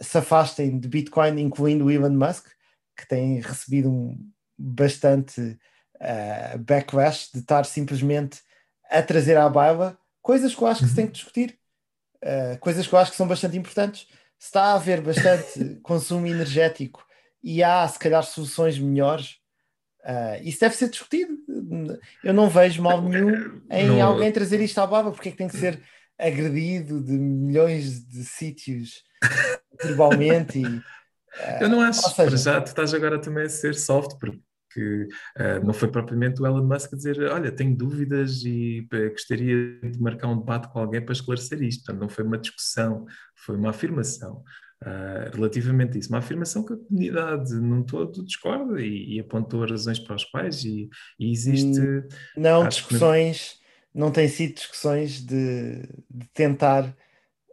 se afastem de Bitcoin, incluindo o Elon Musk, que tem recebido um bastante uh, backlash de estar simplesmente a trazer à baila coisas que eu acho que se tem que discutir, uh, coisas que eu acho que são bastante importantes. Se está a haver bastante consumo energético e há, se calhar, soluções melhores, uh, isso deve ser discutido. Eu não vejo mal nenhum em não. alguém trazer isto à baba, porque é que tem que ser agredido de milhões de sítios verbalmente e, eu não acho, seja, já tu estás agora também a ser soft, porque que uh, não foi propriamente o Elon Musk dizer, olha, tenho dúvidas e gostaria de marcar um debate com alguém para esclarecer isto. Portanto, não foi uma discussão, foi uma afirmação. Uh, relativamente a isso, uma afirmação que a comunidade num todo discorda e, e apontou as razões para os quais e, e existe... Hum, não, discussões, não têm sido discussões de, de tentar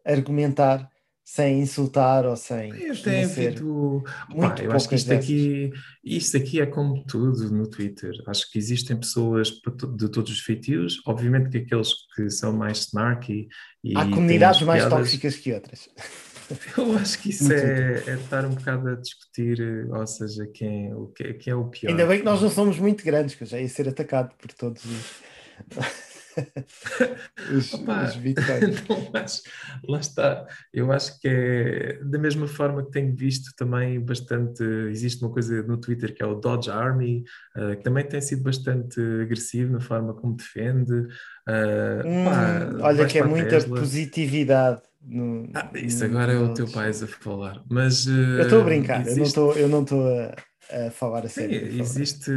argumentar sem insultar ou sem. Tem havido. Muito eu acho que isto aqui, isto aqui é como tudo no Twitter. Acho que existem pessoas de todos os feitios. Obviamente que aqueles que são mais snarky. E Há comunidades mais piadas, tóxicas que outras. Eu acho que isso é, é, estar um bocado a discutir, ou seja, quem, o, quem é o pior. Ainda bem que nós não somos muito grandes, que eu já ia ser atacado por todos os. os, Opa, os mas, lá está. Eu acho que é da mesma forma que tenho visto também bastante. Existe uma coisa no Twitter que é o Dodge Army, uh, que também tem sido bastante agressivo na forma como defende. Uh, hum, pá, olha, que é muita Tesla. positividade. No, ah, isso no, agora no é o teu pai a falar, mas uh, eu estou a brincar, existe... eu não estou a a falar a sério. Sim, existe,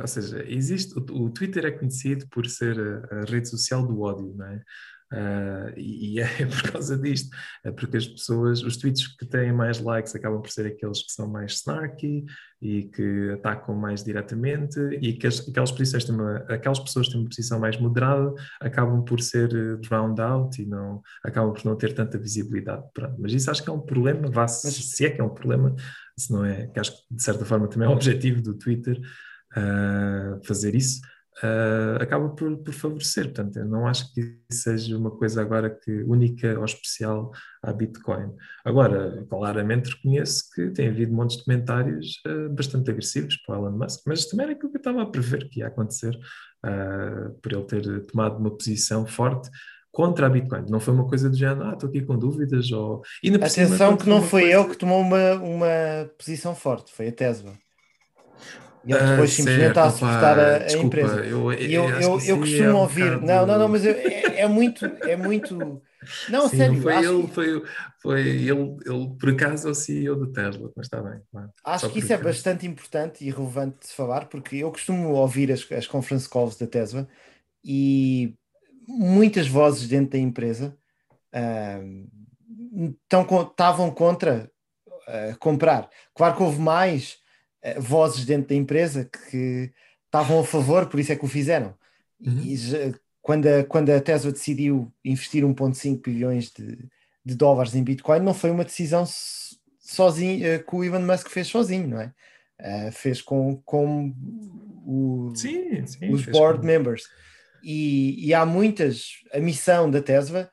ou seja, existe, o, o, Twitter é conhecido por ser a, a rede social do ódio, não é? Uh, e, e, é por causa disto, é porque as pessoas, os tweets que têm mais likes acabam por ser aqueles que são mais snarky e que atacam mais diretamente, e que as, aquelas, posições têm uma, aquelas pessoas que têm uma posição mais moderada acabam por ser eh, drowned out e não, acabam por não ter tanta visibilidade. Pronto. Mas isso acho que é um problema, vá, se, se é que é um problema, se não é, que acho que de certa forma também é o objetivo do Twitter uh, fazer isso uh, acaba por, por, favorecer. Portanto, eu não acho que seja uma coisa agora que única ou especial à Bitcoin. Agora, claramente reconheço que tem havido montes de comentários uh, bastante agressivos para o Elon Musk, mas também era aquilo que eu estava a prever que ia acontecer uh, por ele ter tomado uma posição forte contra a Bitcoin. Não foi uma coisa do género, ah, estou aqui com dúvidas. Ou... Atenção que não foi ele que tomou uma, uma posição forte, foi a Tesla. E ele depois ah, simplesmente está a suportar a, a empresa. Eu, e eu, eu, eu, costumo é um ouvir, bocado... não, não, não, mas eu, é, é, muito, é muito. Não, Sim, sério. Não foi ele, que... foi, foi ele, ele, por acaso, é o CEO do Tesla, mas está bem. Acho que isso é bastante importante e relevante de se falar, porque eu costumo ouvir as, as conference calls da Tesla e muitas vozes dentro da empresa uh, estavam contra uh, comprar. Claro que houve mais vozes dentro da empresa que estavam a favor, por isso é que o fizeram. Uhum. E quando, a, quando a Tesla decidiu investir 1,5 bilhões de, de, dólares em Bitcoin, não foi uma decisão sozinho, uh, que o Elon Musk fez sozinho, não é? Uh, fez com, com o, sim, sim, os board com... members. E, e há muitas. A missão da Tesla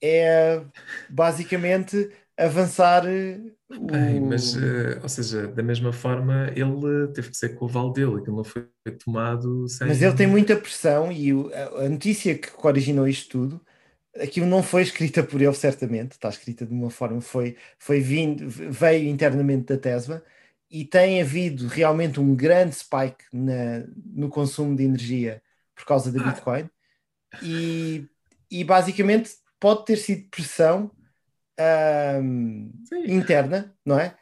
é basicamente avançar. O... Bem, mas, uh, ou seja, da mesma forma, ele teve que ser com o val dele, aquilo não foi tomado sem. Mas ele tem muita pressão e o, a, notícia que originou isto tudo, aquilo não foi escrita por ele, certamente, está escrita de uma forma, foi, foi vindo, veio internamente da Tesla e tem havido realmente um grande spike na, no consumo de energia por causa da Bitcoin. E, e basicamente pode ter sido pressão interna, não é?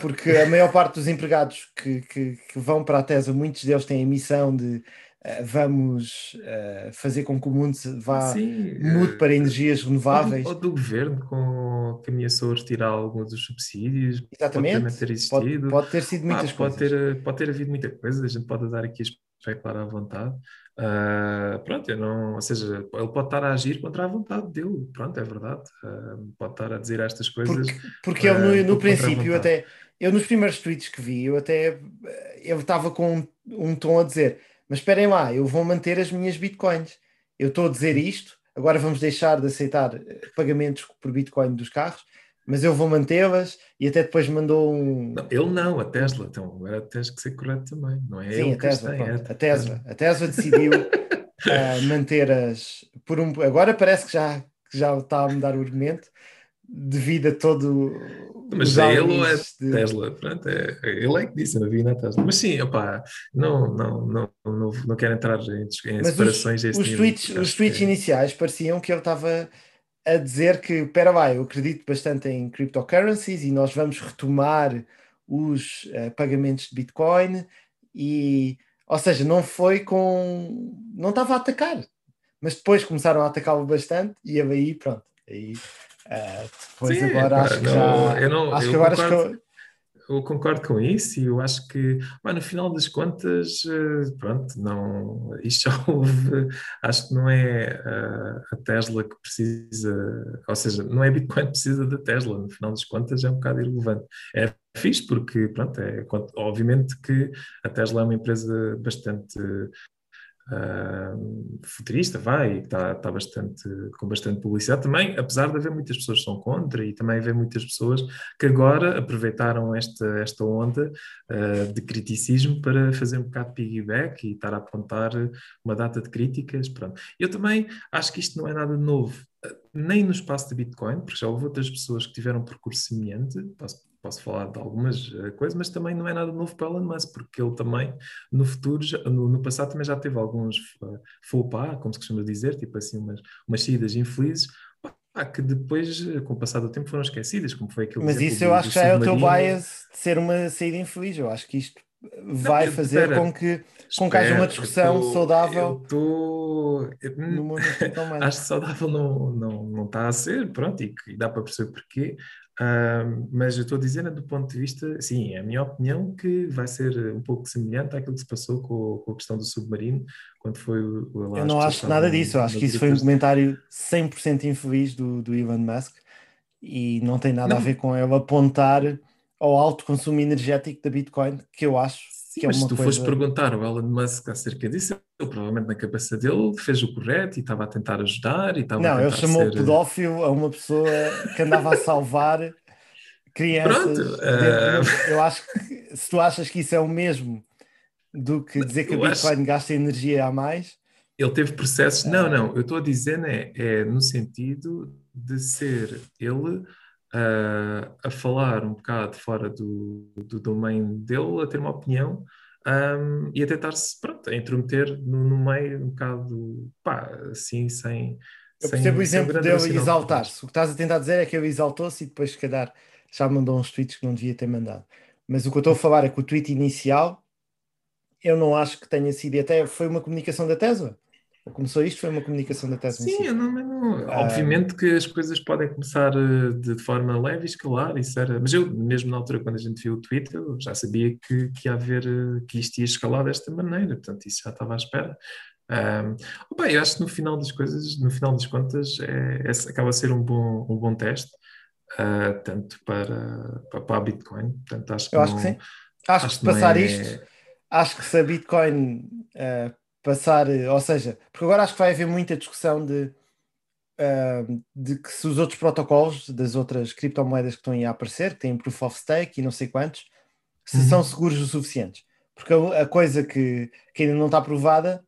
Porque a maior parte dos empregados que, que, que vão para a Tesla, muitos deles têm a missão de eh, vamos eh, fazer com que o mundo se vá Sim, mude eh, para energias renováveis. Ou do, governo com, que ameaçou retirar alguns dos subsídios, pode Exatamente. ter Pode, existido. pode ter sido muitas pode coisas. ter, pode ter havido muita coisa, a gente pode dar aqui a especular à vontade. Ah, pronto, eu não, ou seja, ele pode estar a agir contra a vontade dele, pronto, é verdade. Ah, pode estar a dizer estas coisas. Porque, porque eu eh, no, um no a princípio, até eu nos primeiros tweets que vi, eu até eh, eu estava com um, um tom a dizer, mas esperem lá, eu vou manter as minhas bitcoins. Eu estou a dizer isto, agora vamos deixar de aceitar eh, pagamentos por bitcoin dos carros, mas eu vou mantê-las e até depois mandou um. Não, ele não, a Tesla, então agora tens que ser correto também, não é Sim, a Tesla, tem, é a Tesla. A Tesla decidiu eh, manter as por um. Agora parece que já, que já está a mudar o argumento devido a todo Mas os é ele ou é de- Tesla? Pronto, é, ele é que disse, eu não vi na Tesla. Mas sim, opá, não, não, não, não, não quero entrar em, em os, separações os nível, tweets, os tweets é- iniciais pareciam que ele estava a dizer que, pera lá, eu acredito bastante em cryptocurrencies e nós vamos retomar os eh, pagamentos de Bitcoin e, ou seja, não foi com, não estava a atacar, mas depois começaram a atacá-lo bastante e aí pronto, aí eh, depois Sim, agora acho que não, já, eu não- acho eu que agora concordo. Eu concordo com isso e eu acho que, pá, no final das contas, eh, pronto, não, isto já houve, acho que não é ah, a Tesla que precisa, ou seja, não é Bitcoin que precisa da Tesla, no final das contas é um bocado irrelevante. É fixe porque, pronto, é, obviamente que a Tesla é uma empresa bastante futurista, vai, e está está bastante, com bastante publicidade também, apesar de haver muitas pessoas que são contra e também haver muitas pessoas que agora aproveitaram esta, esta onda ah, de criticismo para fazer um bocado de piggyback e estar a apontar uma data de críticas. Pronto. Eu também acho que isto não é nada novo, ah, nem no espaço da Bitcoin, porque já houve outras pessoas que tiveram um percurso semelhante, posso, falar de algumas ah, coisas, mas também não é nada novo para o Elon Musk, porque ele também no futuro, já- no, no passado também já teve alguns uh, faux pas, como se costuma dizer, tipo assim, umas, umas saídas infelizes, pá, que depois, uh, com o passar do tempo, foram esquecidas, como foi aquele mas isso eu acho que já é o teu bias de ser uma saída infeliz, eu acho que isto vai eu- fazer espera. com que com que haja uma Espera, discussão tô- saudável Eu tô- eu- no mundo. Acho que saudável não, não, não está a ser, pronto, e, e dá para perceber porquê. Ahm, mas eu estou a dizer, né, do ponto de vista, sim, é a minha opinião que vai ser um pouco semelhante àquilo que se passou com, com a questão do submarino, quando foi o, o Eu não acho nada disso, eu acho que isso foi um comentário 100% infeliz do, do Elon Musk e não tem nada a Não. ver com ele apontar ao alto consumo energético da Bitcoin, que eu acho Sim, é mas se tu coisa... fores perguntar ao Elon Musk acerca disso, ele provavelmente na cabeça dele fez o correto e estava a tentar ajudar e estava a Não, ele chamou ser... pedófilo a uma pessoa que andava a salvar crianças. Pronto, eh, do- Eu acho que se tu achas que isso é o mesmo do que dizer que a Eu acho- Bitcoin gasta energia a mais, Ele teve processos. Não, Ah. não, eu estou a dizer né, é no sentido de ser ele ah, a falar um bocado fora do, do domain dele, a ter uma opinião ahm, e a tentar-se, pronto, a intrometer no, no meio um bocado, pá, assim, sem. Eu sem- percebo o exemplo dele exaltar-se. O que estás a tentar dizer é que ele exaltou-se e depois, se calhar, já mandou uns tweets que não devia ter mandado. Mas o que eu estou a falar é que o tweet inicial eu não acho que tenha sido, e até foi uma comunicação da Tesla. Começou isto, foi uma comunicação da Tesla. Sim, não, não- Ah. obviamente que as coisas podem começar eh, de, forma leve e escalar, isso era, mas eu, mesmo na altura, quando a gente viu o tweet, eu já sabia que, que ia haver, eh, que isto ia escalar desta maneira, portanto, isso já estava à espera. Ahm, opa, eu acho que no final das coisas, no final das contas, é, é- acaba a ser um bom, um bom teste, ah, tanto para, para, para a Bitcoin, portanto, acho que Eu acho que não- sim. Acho, que se não passar é- isto, acho que se a Bitcoin eh, passar, eh, ou seja, porque agora acho que vai haver muita discussão de, eh, de que se os outros protocolos das outras criptomoedas que estão aí a aparecer, que têm proof of stake e não sei quantos, se Uhum. são seguros o suficientes. Porque a, a coisa que, que ainda não está provada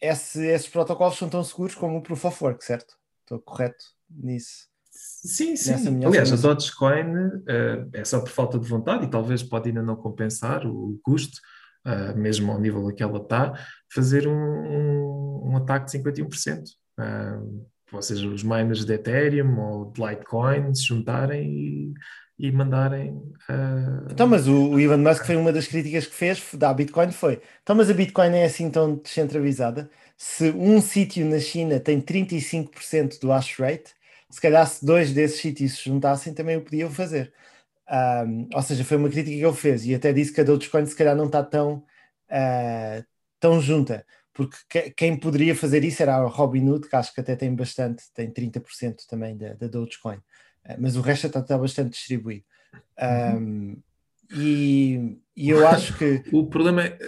é se esses protocolos são tão seguros como o proof of work, certo? Estou correto nisso. Sim, Nessa sim. Aliás, a afirmação. Dogecoin eh, é só por falta de vontade e talvez pode ainda não compensar o custo, eh, mesmo ao nível que ela está, fazer um, um, um ataque de 51%. Eh, ou seja, os miners de Ethereum ou de Litecoin se juntarem e, e mandarem. Uh... Então, mas o, o Elon Musk foi uma das críticas que fez da Bitcoin foi. Então, mas a Bitcoin é assim tão descentralizada? Se um sítio na China tem 35% do hash rate, se calhar se dois desses sítios se juntassem também o podiam fazer. Um, ou seja, foi uma crítica que ele fez e até disse que a Dogecoin se calhar não está tão, uh, tão junta, porque que, quem poderia fazer isso era a Robinhood, que acho que até tem bastante, tem 30% também da, da Dogecoin, uh, mas o resto está, está bastante distribuído. Um, e, e, eu acho que. o problema é.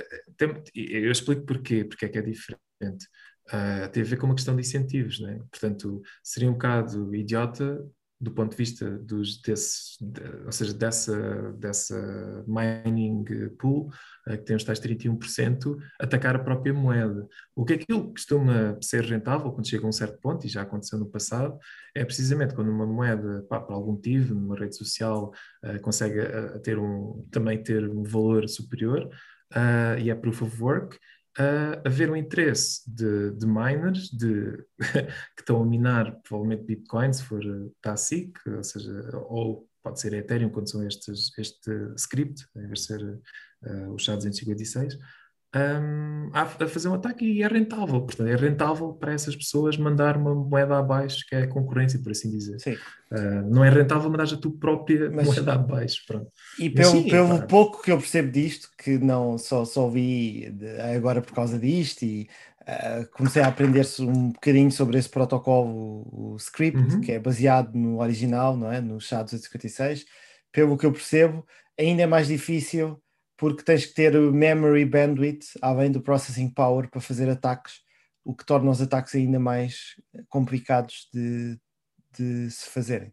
Eu explico porquê, porque é que é diferente. Uh, tem a ver com uma questão de incentivos, né? portanto, seria um bocado idiota do ponto de vista dos, desse, de, ou seja, dessa, dessa mining pool, uh, que tem os tais 31%, atacar a própria moeda. O que aquilo costuma ser rentável quando chega a um certo ponto, e já aconteceu no passado, é precisamente quando uma moeda, pá, por algum motivo, numa rede social, uh, consegue uh, ter um, também ter um valor superior, e é proof of work, uh, haver um interesse de, de miners de, que estão a minar provavelmente Bitcoin, se for TASIC, ou seja, ou pode ser Ethereum quando são estes, este script, em vez de ser uh, o SHA-256, um, a, a, fazer um ataque e é rentável. Portanto, é rentável para essas pessoas mandar uma moeda abaixo, que é concorrência, por assim dizer. Uh, não é rentável mandar a tua própria Mas, moeda abaixo. Pronto. E pelo, sim, pelo pouco que eu percebo disto, que não só, só vi agora por causa disto e uh, comecei a aprender um bocadinho sobre esse protocolo, o, o script, uhum. que é baseado no original, não é? no SHA-256. Pelo que eu percebo, ainda é mais difícil porque tens que ter memory bandwidth além do processing power para fazer ataques, o que torna os ataques ainda mais complicados de, de se fazerem.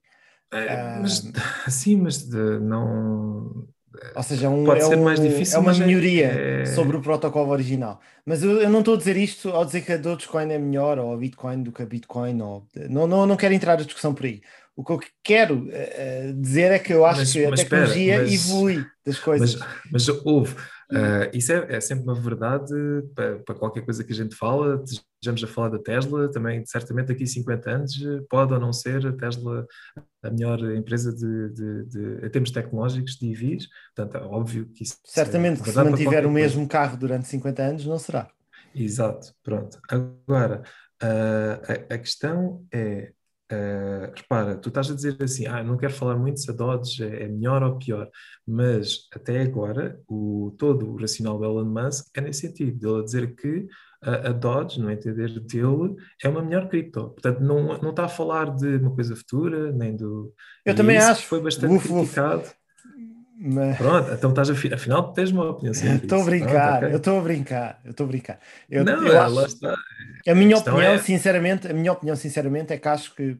É, mas, sim, mas de, não. Ou seja, é um, Pode é ser um, mais difícil, é uma é melhoria é... sobre o protocolo original. Mas eu, eu, não estou a dizer isto ao dizer que a Dogecoin é melhor ou a Bitcoin do que a Bitcoin. Ou, não, não, não quero entrar na discussão por aí. O que eu quero uh, dizer é que eu acho mas, que a tecnologia espera, mas, evolui das coisas. Mas, mas houve. Uh, isso é, é, sempre uma verdade para, para, qualquer coisa que a gente fala. Estejamos a falar da Tesla, também certamente daqui a 50 anos pode ou não ser a Tesla a melhor empresa de, de, de, em termos tecnológicos de EVs. Portanto, é óbvio que isso. Certamente é que se mantiver o mesmo coisa. carro durante 50 anos, não será. Exato, pronto. Agora, uh, a, a questão é Uh, repara, tu estás a dizer assim, ah, não quero falar muito se a Dodge é, é melhor ou pior, mas até agora o, todo o racional do Elon Musk é nesse sentido, ele a dizer que a, a Dodge, no entender dele, é uma melhor cripto. Portanto, não, não está a falar de uma coisa futura, nem do... Eu também acho. Foi bastante uf, criticado. Uf. Mas... Pronto, então estás a, afinal tens uma opinião sobre Estou a brincar, okay. eu estou a brincar, eu estou a brincar. Eu, não, eu é, acho... lá está. A minha opinião, é... sinceramente, a minha opinião, sinceramente, é que acho que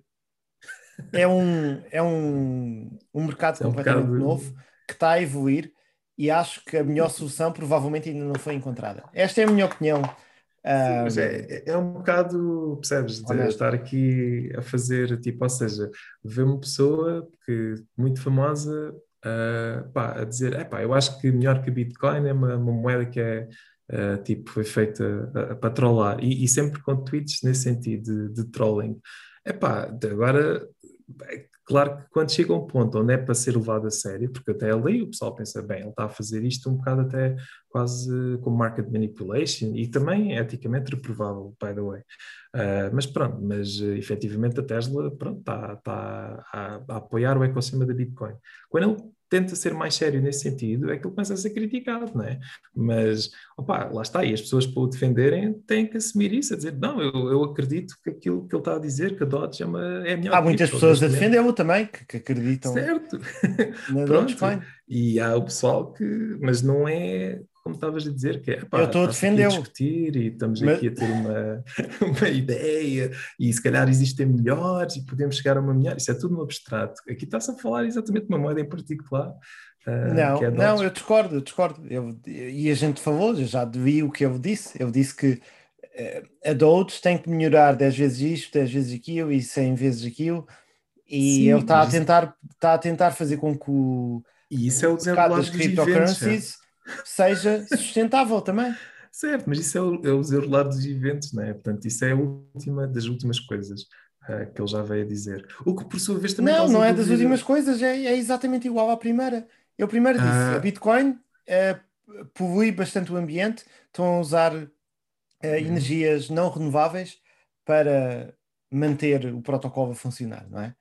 é um, é um, um mercado é um completamente mercado... novo que está a evoluir e acho que a melhor solução provavelmente ainda não foi encontrada. Esta é a minha opinião. Sim, é, é, um bocado, percebes, de honesto. estar aqui a fazer, tipo, ou seja, ver uma pessoa que muito famosa uh, pá, a dizer, é pá, eu acho que melhor que Bitcoin é uma, uma moeda que é uh, tipo, foi feita para trollar e, e, sempre com tweets nesse sentido de, de trolling. É pá, agora, é claro que quando chega um ponto onde é para ser levado a sério, porque até ali o pessoal pensa, bem, ele está a fazer isto um bocado até quase como market manipulation e também eticamente reprovável, by the way. Uh, mas pronto, mas uh, efetivamente a Tesla pronto, está, está a, a, apoiar o ecossistema da Bitcoin. Quando ele tenta ser mais sério nesse sentido, é que ele começa a ser criticado, não é? Mas, opa, lá está, e as pessoas para o defenderem têm que assumir isso, a dizer, não, eu, eu acredito que aquilo que ele está a dizer, que a Dodge é, uma, é a melhor. Há muitas pessoas a defender-o também, que, que, acreditam certo. na Dogecoin. E há o pessoal que, mas não é como estavas a dizer, que é pá, eu estou a defender. discutir e estamos Mas... aqui a ter uma, uma ideia e se calhar existem melhores e podemos chegar a uma melhor. Isso é tudo no abstrato. Aqui está-se a falar exatamente de uma moeda em particular. Uh, não, é não, eu discordo, eu discordo. Eu, e a gente falou, eu já vi o que eu disse. Eu disse que uh, a Doge tem que melhorar 10 vezes isto, 10 vezes aquilo e 100 vezes aquilo. E Sim, ele está a tentar, está a tentar fazer com que o, e isso é o mercado das cryptocurrencies seja sustentável também. Certo, mas isso é o, é o desenrolar dos eventos, não é? Portanto, isso é a última das últimas coisas. uh, que ele já veio a dizer. O que por sua vez também Não, não é das últimas coisas, é, é exatamente igual à primeira. Eu primeiro disse, Ah. a Bitcoin eh, polui bastante o ambiente, estão a usar Uhum. energias não renováveis para manter o protocolo a funcionar, não é?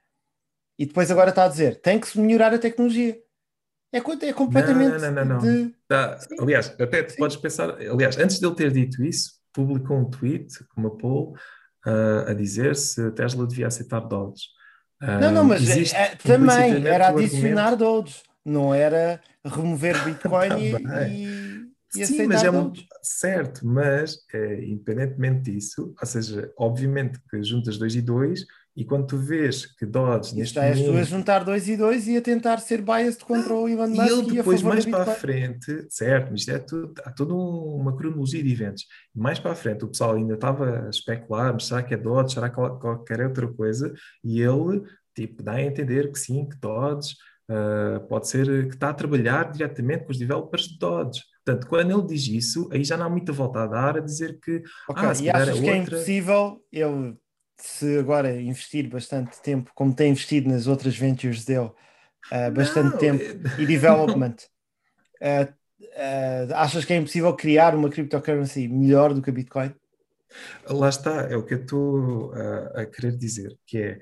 E depois agora está a dizer, tem que se melhorar a tecnologia. É, é completamente não, não, não. de... Tá, aliás, até tu podes pensar, aliás, antes dele ter dito isso, publicou um tweet, uma poll, uh, a dizer se a Tesla devia aceitar Dodge. Uh, Não, não, mas existe é- também era adicionar Doge, não era remover Bitcoin e, e, e Sim, mas é um, certo, mas é, independentemente disso, ou seja, obviamente que juntas dois e dois, e quando tu vês que Dodge neste já és tu a momento juntar dois e dois e a tentar ser biased contra o Elon E Musk ele e a depois, favor mais para a frente, certo, mas isto é tudo, há toda um- uma cronologia de eventos. Mais para a frente, o pessoal ainda estava a especular, mas será que é Dodge, será que qual- qualquer outra coisa? E ele, tipo, dá a entender que sim, que Dodge ah, pode ser, que está a trabalhar diretamente com os developers de Dodge. Portanto, quando ele diz isso, aí já não há muita volta a dar a dizer que, ah, se e calhar achas é que é outra. impossível ele, se agora investir bastante tempo, como tem investido nas outras ventures dele, ah, bastante Não, tempo e development, ah, ah, achas que é impossível criar uma cryptocurrency melhor do que a Bitcoin? Lá está, é o que eu estou a querer dizer, que é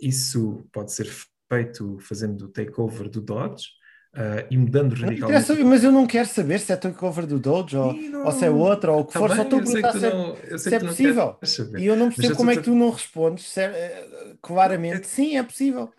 isso pode ser feito fazendo o takeover do Dodge ah, e mudando radicalmente. mas eu não quero saber se é takeover do Doge ou, não- ou se é outra ou o que Tá for, só estou a perguntar se é, não- se é possível. E eu não percebo como é que tu não respondes ser- eh, claramente. Sim, é possível.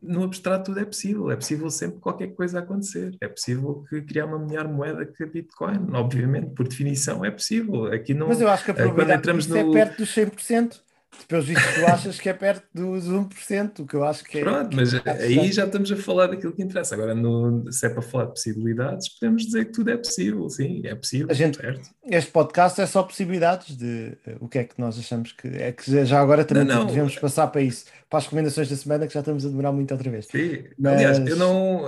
No abstrato tudo é possível, é possível sempre qualquer coisa acontecer, é possível que criar uma melhor moeda que a Bitcoin, obviamente, por definição é possível. Aqui não, Mas eu acho que a eh, probabilidade entramos disso no- é perto dos 100%. Pelos vistos, tu achas que é perto dos 1%, o que eu acho que é. Pronto, mas é aí já estamos a falar daquilo que interessa. Agora, no- se é para falar de possibilidades, podemos dizer que tudo é possível, sim, é possível, A gente- certo? Este podcast é só possibilidades de eh, o que é que nós achamos que é que já agora também Não, não. devemos passar para isso, para as recomendações da semana, que já estamos a demorar muito outra vez. Sim. Mas- Aliás, eu não.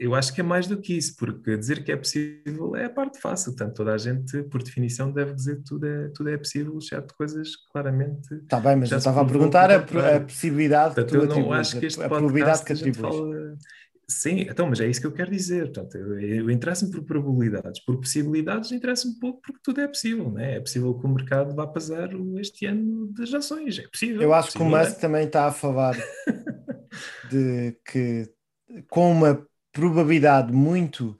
Eu acho que é mais do que isso, porque dizer que é possível é a parte fácil. Portanto, toda a gente, por definição, deve dizer que tudo é, tudo é possível, exceto coisas claramente. Está bem, mas Já eu estava a perguntar a, a possibilidade que Portanto, tu eu não atribuis, acho que este a, a probabilidade que atribuis. fala. Sim, então, mas é isso que eu quero dizer. Portanto, eu, eu interesso-me por probabilidades. Por possibilidades, interessa-me um pouco porque tudo é possível, não é? É possível que o mercado vá zero este ano das ações. É possível. Eu acho que o possível, Musk também está a falar de que com uma probabilidade muito,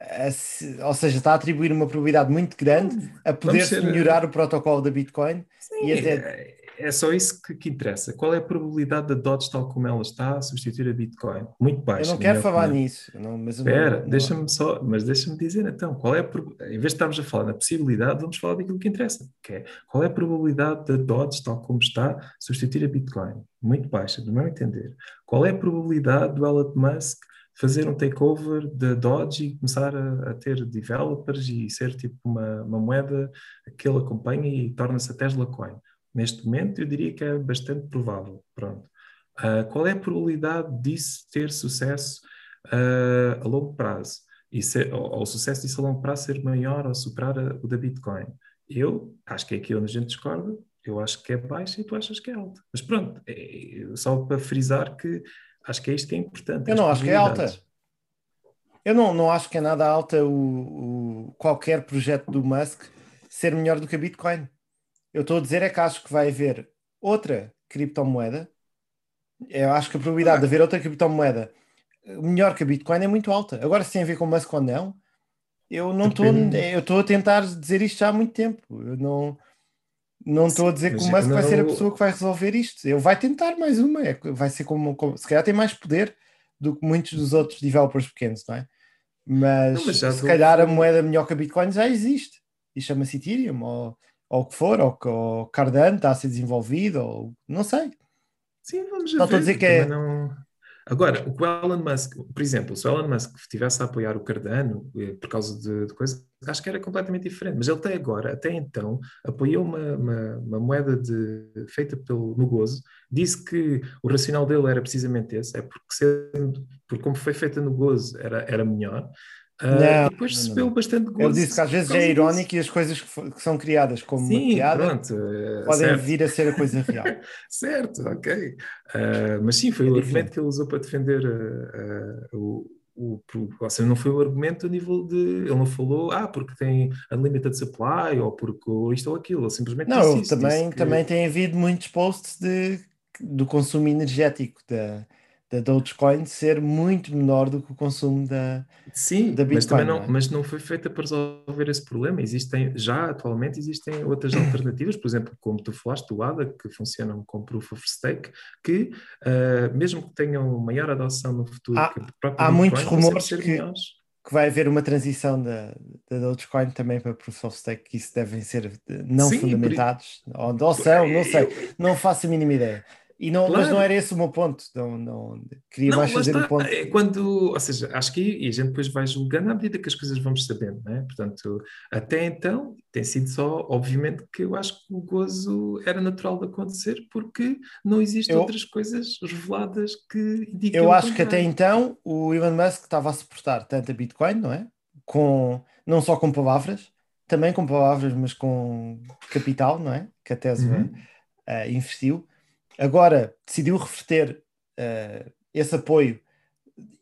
ace- ou seja, está a atribuir uma probabilidade muito grande a poder-se ser- melhorar o protocolo da Bitcoin. Sim, E até- é, só isso que, que interessa. Qual é a probabilidade da Dodge, tal como ela está, substituir a Bitcoin? Muito baixa. Eu não quero falar opinião. nisso, não- mas Espera, deixa-me só, mas deixa-me dizer então, qual é a, em vez de estarmos a falar na possibilidade, vamos falar daquilo que interessa, que é qual é a probabilidade da Dodge, tal como está, substituir a Bitcoin? Muito baixa, do meu entender. Qual é a probabilidade do Elon Musk fazer um takeover da Dodge e começar a, a ter developers e ser tipo uma, uma moeda que ele acompanha e torna-se a Tesla Coin? Neste momento, eu diria que é bastante provável. Pronto. Ah, qual é a probabilidade disso ter sucesso ah, a longo prazo? E ser, ou, ou o sucesso disso a longo prazo ser maior ou superar a- o da Bitcoin? Eu acho que é aqui onde a gente discorda. Eu acho que é baixa e tu achas que é alta. Mas pronto, é- só para frisar que acho que é isto que é importante. Eu não acho que é alta. Eu não, não acho que é nada alta o, o- qualquer projeto do Musk ser melhor do que a Bitcoin. Eu estou a dizer é que acho que vai haver outra criptomoeda. Eu acho que a probabilidade de haver outra criptomoeda melhor que a Bitcoin é muito alta. Agora, se tem a ver com o Musk ou não, eu não estou. Eu estou a tentar dizer isto já há muito tempo. Eu não. Não estou a dizer que o Musk eu vai ser a não- pessoa que vai resolver isto. Ele vai tentar mais uma. É, vai ser como, como- Se calhar tem mais poder do que muitos dos outros developers pequenos, não é? Mas, Não, mas se calhar a moeda melhor que a Bitcoin já existe. E chama-se Ethereum, ou, ou o que for, ou, que- ou Cardano está a ser desenvolvido, ou não sei. Sim, vamos Só estou a ver. dizer que é- não- Agora, o que o Elon Musk, por exemplo, se o Elon Musk estivesse a apoiar o Cardano eh, por causa de, de coisas, acho que era completamente diferente. Mas ele até agora, até então, apoiou uma, uma, uma moeda de- feita pelo, no Gozo, disse que o racional dele era precisamente esse, é porque, sendo, porque como foi feita no Gozo era, era melhor. Ah, Não, e depois não, recebeu não. bastante gozo. Ele disse que às vezes é irónico e as coisas que, que são criadas como uma Sim, piada pronto, eh, podem certo. vir a ser a coisa real. Certo, ok. Ah, mas sim, foi É o diferente. argumento que ele usou para defender ah, o, o, Ou seja, não foi o argumento a nível de. Ele não falou, ah, porque tem unlimited supply ou porque isto ou aquilo. Ele simplesmente Não, disse também, disse que- também tem havido muitos posts de, do consumo energético da, da Dogecoin ser muito menor do que o consumo da. Sim, da mas também Bitcoin, não, não é? mas não foi feita para resolver esse problema. Existem, já atualmente existem outras alternativas, por exemplo, como tu falaste, o ADA, que funcionam com Proof of Stake, que ah, mesmo que tenham maior adoção no futuro Há- há Bitcoin, muitos rumores que- que vai haver uma transição da, da Dogecoin também para Proof of Stake, que isso devem ser eh, não Sim, por fundamentados, ou, ou são, não sei, não faço a mínima ideia. E não, Mas Claro. não era esse o meu ponto, não, não, queria Não, mais fazer está. um ponto. É quando, ou seja, acho que e a gente depois vai julgando à medida que as coisas vamos sabendo, não é? Portanto, até então tem sido só, obviamente, que eu acho que o gozo era natural de acontecer porque não existem Eu- outras coisas reveladas que indicam Eu acho que até então o Elon Musk estava a suportar tanto a Bitcoin, não é? Com, não só com palavras, também com palavras, mas com capital, não é? Que a Tesla Uhum. eh, investiu. Agora decidiu reverter eh, esse apoio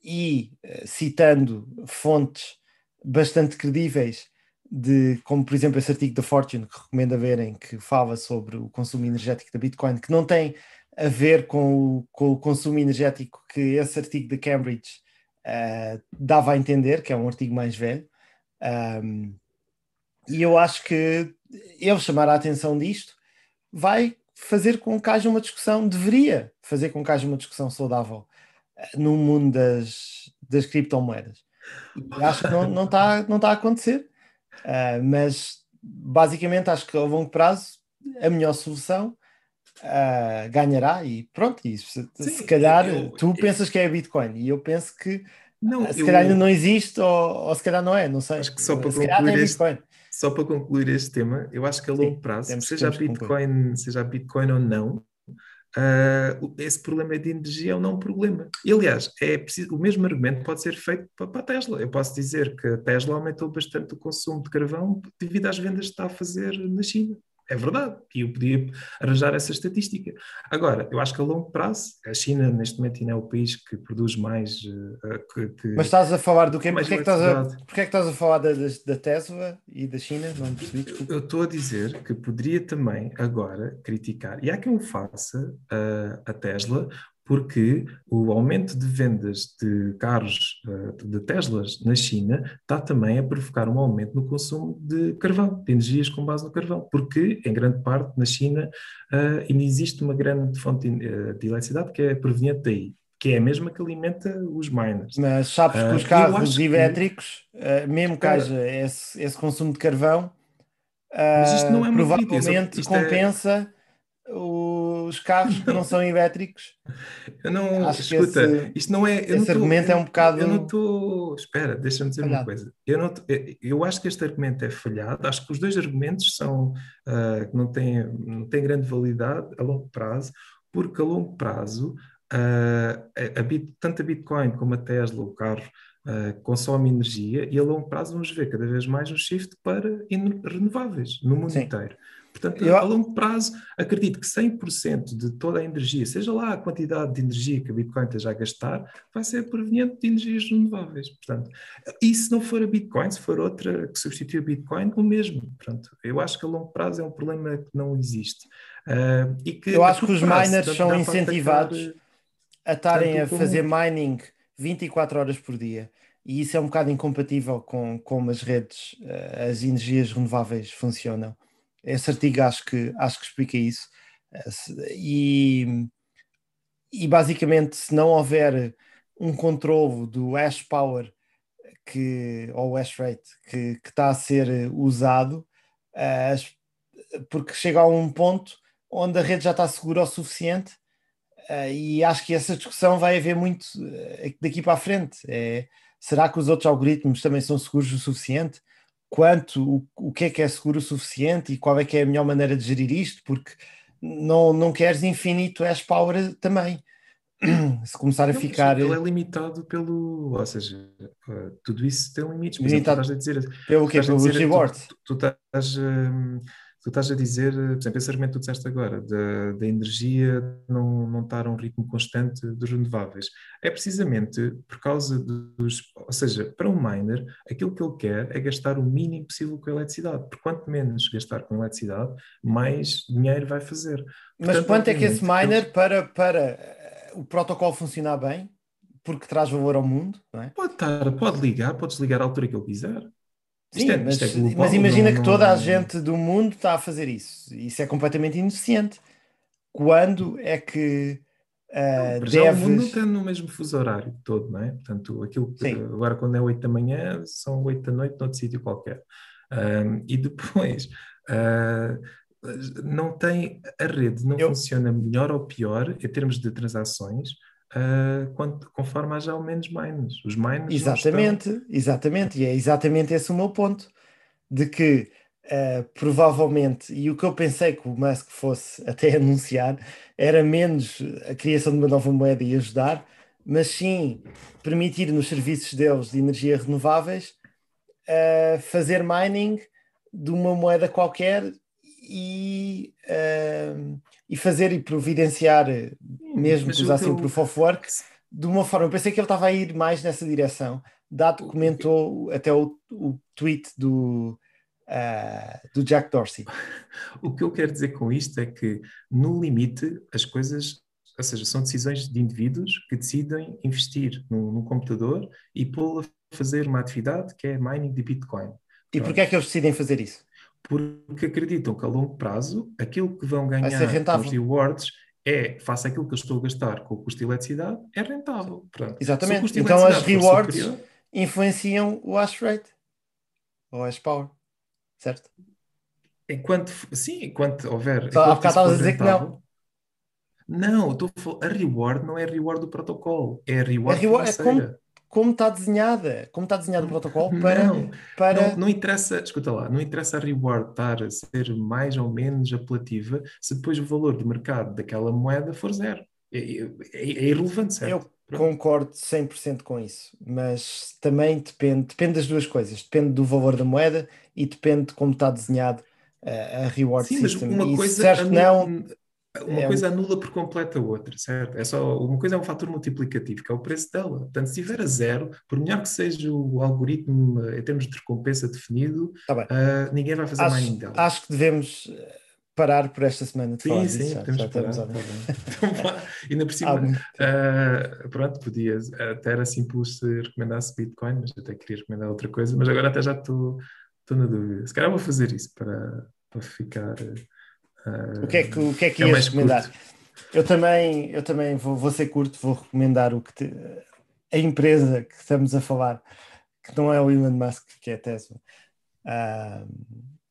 e eh, citando fontes bastante credíveis de, como por exemplo esse artigo da Fortune que recomendo verem, que fala sobre o consumo energético da Bitcoin, que não tem a ver com o, com o consumo energético que esse artigo da Cambridge eh, dava a entender, que é um artigo mais velho. Um, e eu acho que ele chamar a atenção disto vai fazer com que haja uma discussão, deveria fazer com que haja uma discussão saudável eh, no mundo das, das criptomoedas. E acho que não está não tá a acontecer, Ah, mas basicamente acho que a longo prazo a melhor solução ah, ganhará e pronto, e se, Sim, se calhar eu- tu eu- pensas que é a Bitcoin e eu penso que Não, se eu- calhar ainda não existe ou, ou se calhar não é, não sei. Acho que só para se concluir este- Bitcoin. Só para concluir este tema, eu acho que a longo prazo, seja a Bitcoin, seja a Bitcoin ou não, o- esse problema de energia é um não problema. E, aliás, é preciso, o mesmo argumento pode ser feito para, para a Tesla. Eu posso dizer que a Tesla aumentou bastante o consumo de carvão devido às vendas que está a fazer na China. É verdade, e eu podia arranjar essa estatística. Agora, eu acho que a longo prazo, a China neste momento ainda é o país que produz mais. ah, que, que- Mas estás a falar do quê? Porquê é que estás a, porquê é que estás a falar da, da, da Tesla e da China? Não percebi, desculpa. Eu estou a dizer que poderia também agora criticar, e há quem o faça, a, a Tesla, porque o aumento de vendas de carros eh, de Teslas na China está também a provocar um aumento no consumo de carvão, de energias com base no carvão, porque em grande parte na China eh, ainda existe uma grande fonte de, eh, de eletricidade que é proveniente daí, que é a mesma que alimenta os miners. Mas sabes que os eu carros acho que- elétricos, ah, mesmo que haja esse, esse consumo de carvão, só- provavelmente é- compensa os carros que não são elétricos. Eu não, Acho que escuta, esse- isto não é. esse tô- argumento é um bocado Eu não estou. Espera, deixa-me dizer uma falhado. coisa. Eu, não, eu- eu acho que este argumento é falhado. Acho que os dois argumentos são ah, que não têm, não têm grande validade a longo prazo, porque a longo prazo, ah, a, a Bit- tanto a Bitcoin como a Tesla, o carro, ah, consome energia e a longo prazo vamos ver cada vez mais um shift para renováveis no mundo Sim. inteiro. Portanto, Eu- a longo prazo, acredito que 100% de toda a energia, seja lá a quantidade de energia que a Bitcoin esteja a gastar, vai ser proveniente de energias renováveis. Portanto, e se não for a Bitcoin, se for outra que substitui a Bitcoin, o mesmo. Portanto, eu acho que a longo prazo é um problema que não existe. Ah, e que Eu acho que os prazo, miners são incentivados a estarem a tanto como- fazer mining 24 horas por dia. E isso é um bocado incompatível com como as redes, eh, as energias renováveis funcionam. Esse artigo acho que, acho que explica isso. Eh, E, e basicamente, se não houver um controlo do hash power que, ou hash rate que, que está a ser usado, eh, porque chega a um ponto onde a rede já está segura o suficiente Uh, e acho que essa discussão vai haver muito uh, daqui para a frente. É, será que os outros algoritmos também são seguros o suficiente? Quanto, o, o que é que é seguro o suficiente e qual é que é a melhor maneira de gerir isto? Porque não, não queres infinito hash power também. se começar a Não, mas ficar Ele é limitado pelo. Ou seja, eh, tudo isso tem limites. Limitado tu estás a dizer. pelo quê? a Pelos dizer- tu-. Tu, tu estás, hum, tu estás a dizer, eh, por exemplo, esse argumento que tu disseste agora, da, da energia não, não estar a um ritmo constante dos renováveis. É precisamente por causa dos. Ou seja, para um miner, aquilo que ele quer é gastar o mínimo possível com a eletricidade. Porque quanto menos gastar com eletricidade, mais dinheiro vai fazer. Mas Portanto, quanto é que esse miner, para, para eh, o protocolo funcionar bem, porque traz valor ao mundo, é? Pode estar, pode ligar, pode desligar à altura que ele quiser. Sim, é- mas, é global, mas imagina não- que toda a não- gente do mundo está a fazer isso. Isso é completamente ineficiente. Quando é que eh, Para já o mundo não deves. está no mesmo fuso horário todo, não é? Portanto, aquilo que Sim. agora quando é 8 da manhã, são 8 da noite noutro sítio qualquer. Ahm, e depois, ah, não tem, a rede não Eu- funciona melhor ou pior em termos de transações, ah, quanto, conforme haja ao menos. Os miners não estão- Exatamente, exatamente, e é exatamente esse o meu ponto, de que eh, provavelmente, e o que eu pensei que o Musk fosse até anunciar, era menos a criação de uma nova moeda e ajudar, mas sim permitir nos serviços deles de energia renováveis eh, fazer mining de uma moeda qualquer e, eh, e fazer e providenciar, mesmo mas que o usassem o Proof of Work, de uma forma, eu pensei que ele estava a ir mais nessa direção, dado que comentou até o, o tweet do, ah, do Jack Dorsey. O que eu quero dizer com isto é que, no limite, as coisas, ou seja, são decisões de indivíduos que decidem investir num, num computador e pô-lo a fazer uma atividade que é mining de Bitcoin. E porquê é que eles decidem fazer isso? Porque acreditam que a longo prazo aquilo que vão ganhar com rentável. os rewards é, face àquilo que eu estou a gastar com o custo de eletricidade, é rentável. Pronto. Exatamente. Então as rewards superior, influenciam o hash rate ou hash power, certo? Enquanto, sim, enquanto houver. Só há bocado estavas a dizer que não. rentável- Não, estou a falar, a reward não é a reward do protocolo, é a reward, A reward- é financeira. Como está desenhada, como está desenhado o protocolo para, Não, para... não, não interessa, escuta lá, não interessa a reward estar a ser mais ou menos apelativa se depois o valor de mercado daquela moeda for zero. É, é- é irrelevante, certo? Eu concordo 100% com isso, mas também depende, depende das duas coisas. Depende do valor da moeda e depende de como está desenhado eh, a reward Sim, mas system. uma e coisa, certo não, uma é coisa anula por completo a outra, certo? É só, uma coisa é um fator multiplicativo, que é o preço dela. Portanto, se estiver a zero, por melhor que seja o algoritmo eh, em termos de recompensa definido, Tá ah, ninguém vai fazer mining acho, dela. acho que devemos eh, parar por esta semana de falar Sim, disso. sim, já, podemos já parar. estamos tá. Então. Ainda por cima, ah, pronto, podia até era simples se recomendasse Bitcoin, mas até queria recomendar outra coisa, mas agora até já estou na dúvida. Se calhar vou fazer isso para, para ficar. O que é que, o que, é que é ias recomendar? curto. Eu também, eu também vou, vou ser curto, vou recomendar o que te- a empresa que estamos a falar, que não é o Elon Musk, que é a Tesla. Ah,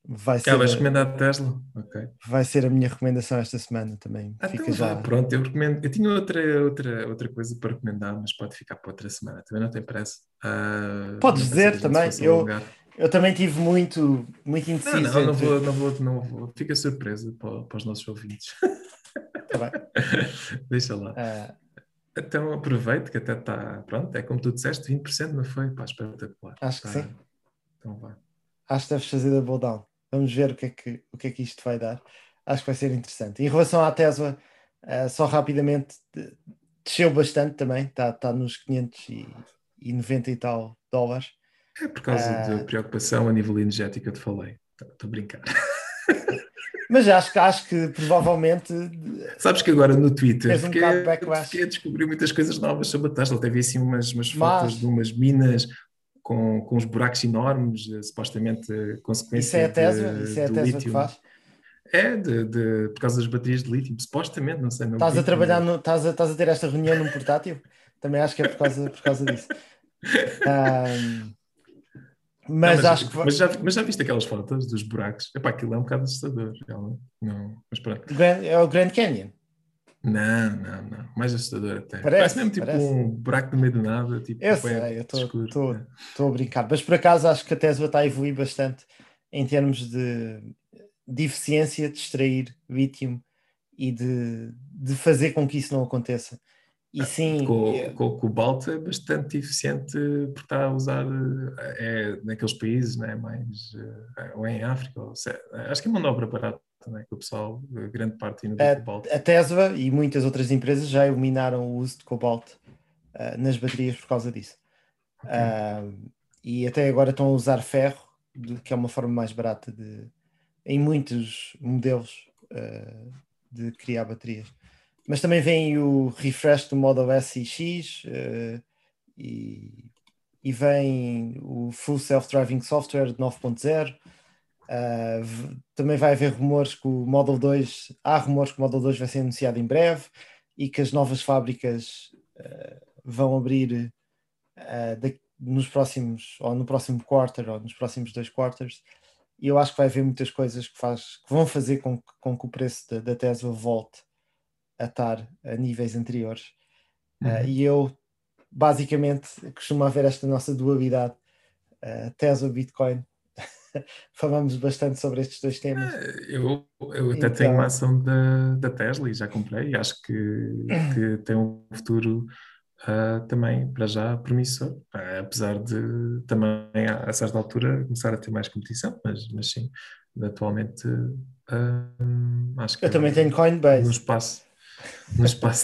vai, ser, Ah, vais recomendar a Tesla? Ok. vai ser a minha recomendação esta semana também. Ah, Fica então já. pronto, eu recomendo. Eu tinha outra, outra, outra coisa para recomendar, mas pode ficar para outra semana. Também não tem pressa. Ah, Podes dizer também, eu-. Eu também tive muito, muito Não, indeciso. não, não entre- vou, não vou, não vou. Fica surpresa para, para os nossos ouvintes. Tá bem. Deixa lá. Ah, Então aproveito que até está. Pronto, é como tu disseste, 20% não foi? Pá, espetacular. Acho que Tá. sim. Então vá. acho que deves fazer double down. Vamos ver o que, é que, o que é que isto vai dar. Acho que vai ser interessante. Em relação à Tesla, ah, só rapidamente, de- desceu bastante também, está tá nos 590 e tal dólares. É por causa Ah. da preocupação a nível energético que eu te falei. Estou a brincar. Mas acho que, acho que provavelmente Sabes que agora no Twitter um fiquei, fiquei a descobrir muitas coisas novas sobre a Tesla. Vi assim umas, umas Mas- fotos de umas minas com, com uns buracos enormes, eh, supostamente eh, consequência isso é a Tesla, de- isso é a do Tesla que lítio. faz. É, de, de- por causa das baterias de lítio, supostamente, não sei. Não Estás a trabalhar, no, estás, a, estás a ter esta reunião num portátil? Também acho que é por causa, por causa disso. Ahm, Não, mas, acho que mas, já, mas já viste aquelas fotos dos buracos? Epá, aquilo é um bocado assustador. realmente. Não, mas pronto. Grand- é o Grand Canyon. Não, não, não. Mais assustador até. Parece, mesmo tipo parece. um buraco no meio do nada. Tipo, Eu sei, eu né? Estou a brincar, mas por acaso acho que a Tesla está a evoluir bastante em termos de, de eficiência, de extrair lítio e de, de fazer com que isso não aconteça. E sim, Com, é- com o cobalto é bastante eficiente porque está a usar eh, é, naqueles países né, mais eh, ou em África, ou, acho que é manobra barata, né, que o pessoal, eh, grande parte ainda É, cobalto. a Tesla e muitas outras empresas já eliminaram o uso de cobalto ah, nas baterias por causa disso. Ok. Ah, e até agora estão a usar ferro, que é uma forma mais barata de, em muitos modelos ah, de criar baterias. Mas também vem o refresh do Model S e X ah, e, e vem o Full Self-Driving Software de 9.0. Ah, v- também vai haver rumores que o Model 2, há rumores que o Model 2 vai ser anunciado em breve e que as novas fábricas ah, vão abrir da- nos próximos, ou no próximo quarter, ou nos próximos dois quarters. E eu acho que vai haver muitas coisas que, faz, que vão fazer com, que- com que o preço da, da Tesla volte a estar a níveis anteriores. Ah, Uhum. e eu, basicamente, costumo haver esta nossa dualidade, ah, Tesla, Bitcoin. Falamos bastante sobre estes dois temas. Eu, eu até tenho Então- uma ação da, da Tesla e já comprei e acho que, que tem um futuro ah, também, para já, promissor, Ah, apesar de também a, a certa altura começar a ter mais competição, mas, mas sim, atualmente ah, acho que Eu também tenho Coinbase. no espaço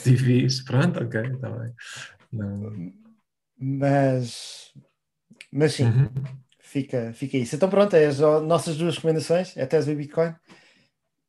de IVs, pronto, ok, está bem. Não. Mas, mas sim, Uhum. fica, fica isso. Então pronto, é as nossas duas recomendações, é Tesla e Bitcoin.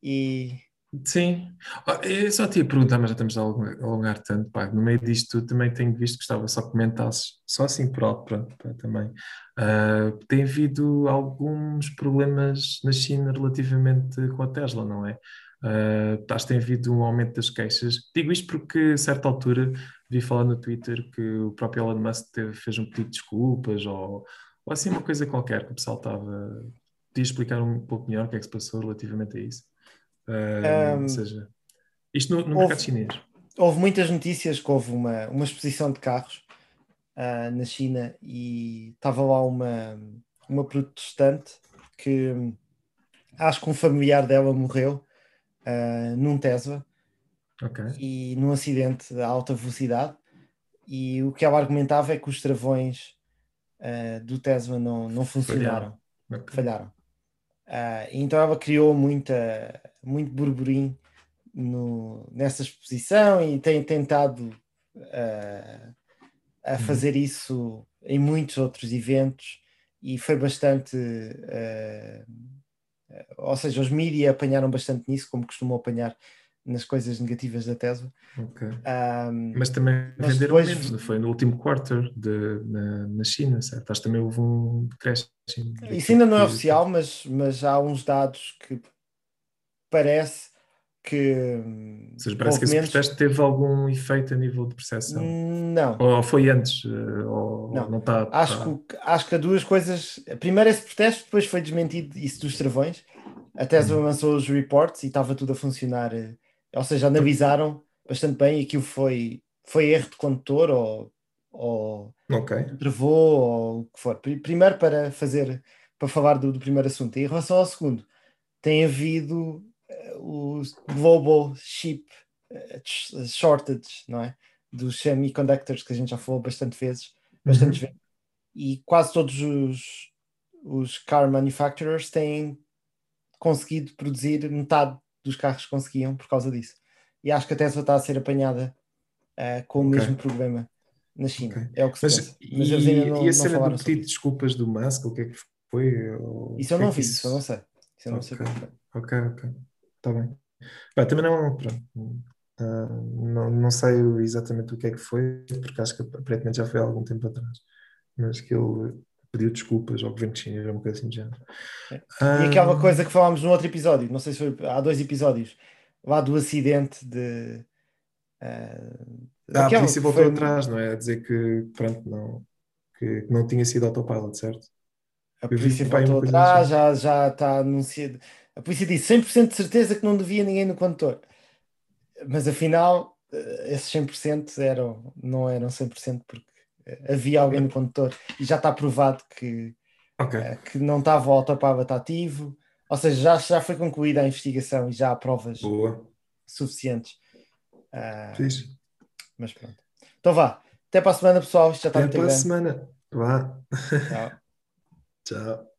E Sim, Ah, eu só te ia perguntar, mas já estamos a alongar, tanto, pá, no meio disto tudo também tenho visto, gostava só que comentasses, só assim por alto, pronto, pá, também. Ah, tem havido alguns problemas na China relativamente com a Tesla, não é? Ah, acho que tem havido um aumento das queixas. Digo isto porque, a certa altura, vi falar no Twitter que o próprio Elon Musk teve- fez um pedido de desculpas ou, ou assim uma coisa qualquer que o pessoal estava... Podia explicar um pouco melhor o que é que se passou relativamente a isso? Ah, Um, ou seja, isto no, no houve- mercado chinês. houve muitas notícias que houve uma, uma exposição de carros ah, na China e estava lá uma, uma protestante que acho que um familiar dela morreu ah, num Tesla Ok. e num acidente a alta velocidade e o que ela argumentava é que os travões ah, do Tesla não, não funcionaram, ok. falharam. Ah, então ela criou muita, muito burburinho no- nessa exposição e tem tentado a Uhum. fazer isso em muitos outros eventos e foi bastante ah, ou seja, os mídias apanharam bastante nisso, como costumam apanhar nas coisas negativas da Tesla. ok. Ah, Mas também Mas venderam depois- menos, não foi? No último quarter de, na, na China, certo? Acho que também houve um decréscimo. Isso ainda não é oficial, mas, mas há uns dados que parece que. hum, Ou seja, parece que esse protesto teve algum efeito a nível de percepção. Não, Ou foi antes, eh, ou Não. não está. acho, está- que, acho que há duas coisas. Primeiro, esse protesto, depois foi desmentido isso dos travões. A Tesla Uhum. lançou os reports e estava tudo a funcionar, eh, ou seja, analisaram bastante bem e aquilo foi, foi erro de condutor ou, ou Ok. travou ou o que for. Pri- Primeiro para fazer, para falar do, do primeiro assunto. E em relação ao segundo, tem havido eh, o global chip eh, sh- shortage, não é? Dos semiconductors que a gente já falou bastante vezes, bastantes vezes. E quase todos os, os car manufacturers têm conseguido produzir metade dos carros que conseguiam por causa disso. E acho que a Tesla está a ser apanhada eh, com o mesmo problema na China. Ok. É o que se Mas, pensa. e, Mas eles ainda não, e a cena do pedido de isso. desculpas do Musk, o que é que foi? Ou Isso eu é não vi, isso eu não sei. Isso eu não sei. Ok, ok. Está bem. Bem, também não, pronto, ah, não, não sei exatamente o que é que foi, porque acho que aparentemente já foi há algum tempo atrás. Mas que ele pediu desculpas ao governo chinês, coisa assim de género. É. E Ah, aquela coisa que falámos no outro episódio, não sei se foi há dois episódios, lá do acidente de. ah, Ah, a polícia voltou foi- atrás, não é? A dizer que, pronto, não, que, que não tinha sido autopilot, certo? A polícia uma voltou atrás, assim. já, já está anunciado. A polícia disse 100% de certeza que não devia ninguém no condutor. Mas afinal, eh, esses 100% eram, não eram 100% porque eh, havia alguém no condutor e já está provado que, Ok, eh, que não estava o autopilot ativo. Ou seja, já, já foi concluída a investigação e já há provas boa. suficientes. Ah, Fiz. mas pronto. Então vá. Até para a semana, pessoal. Isto já está Até muito para a semana. Vá. Tchau. Tchau.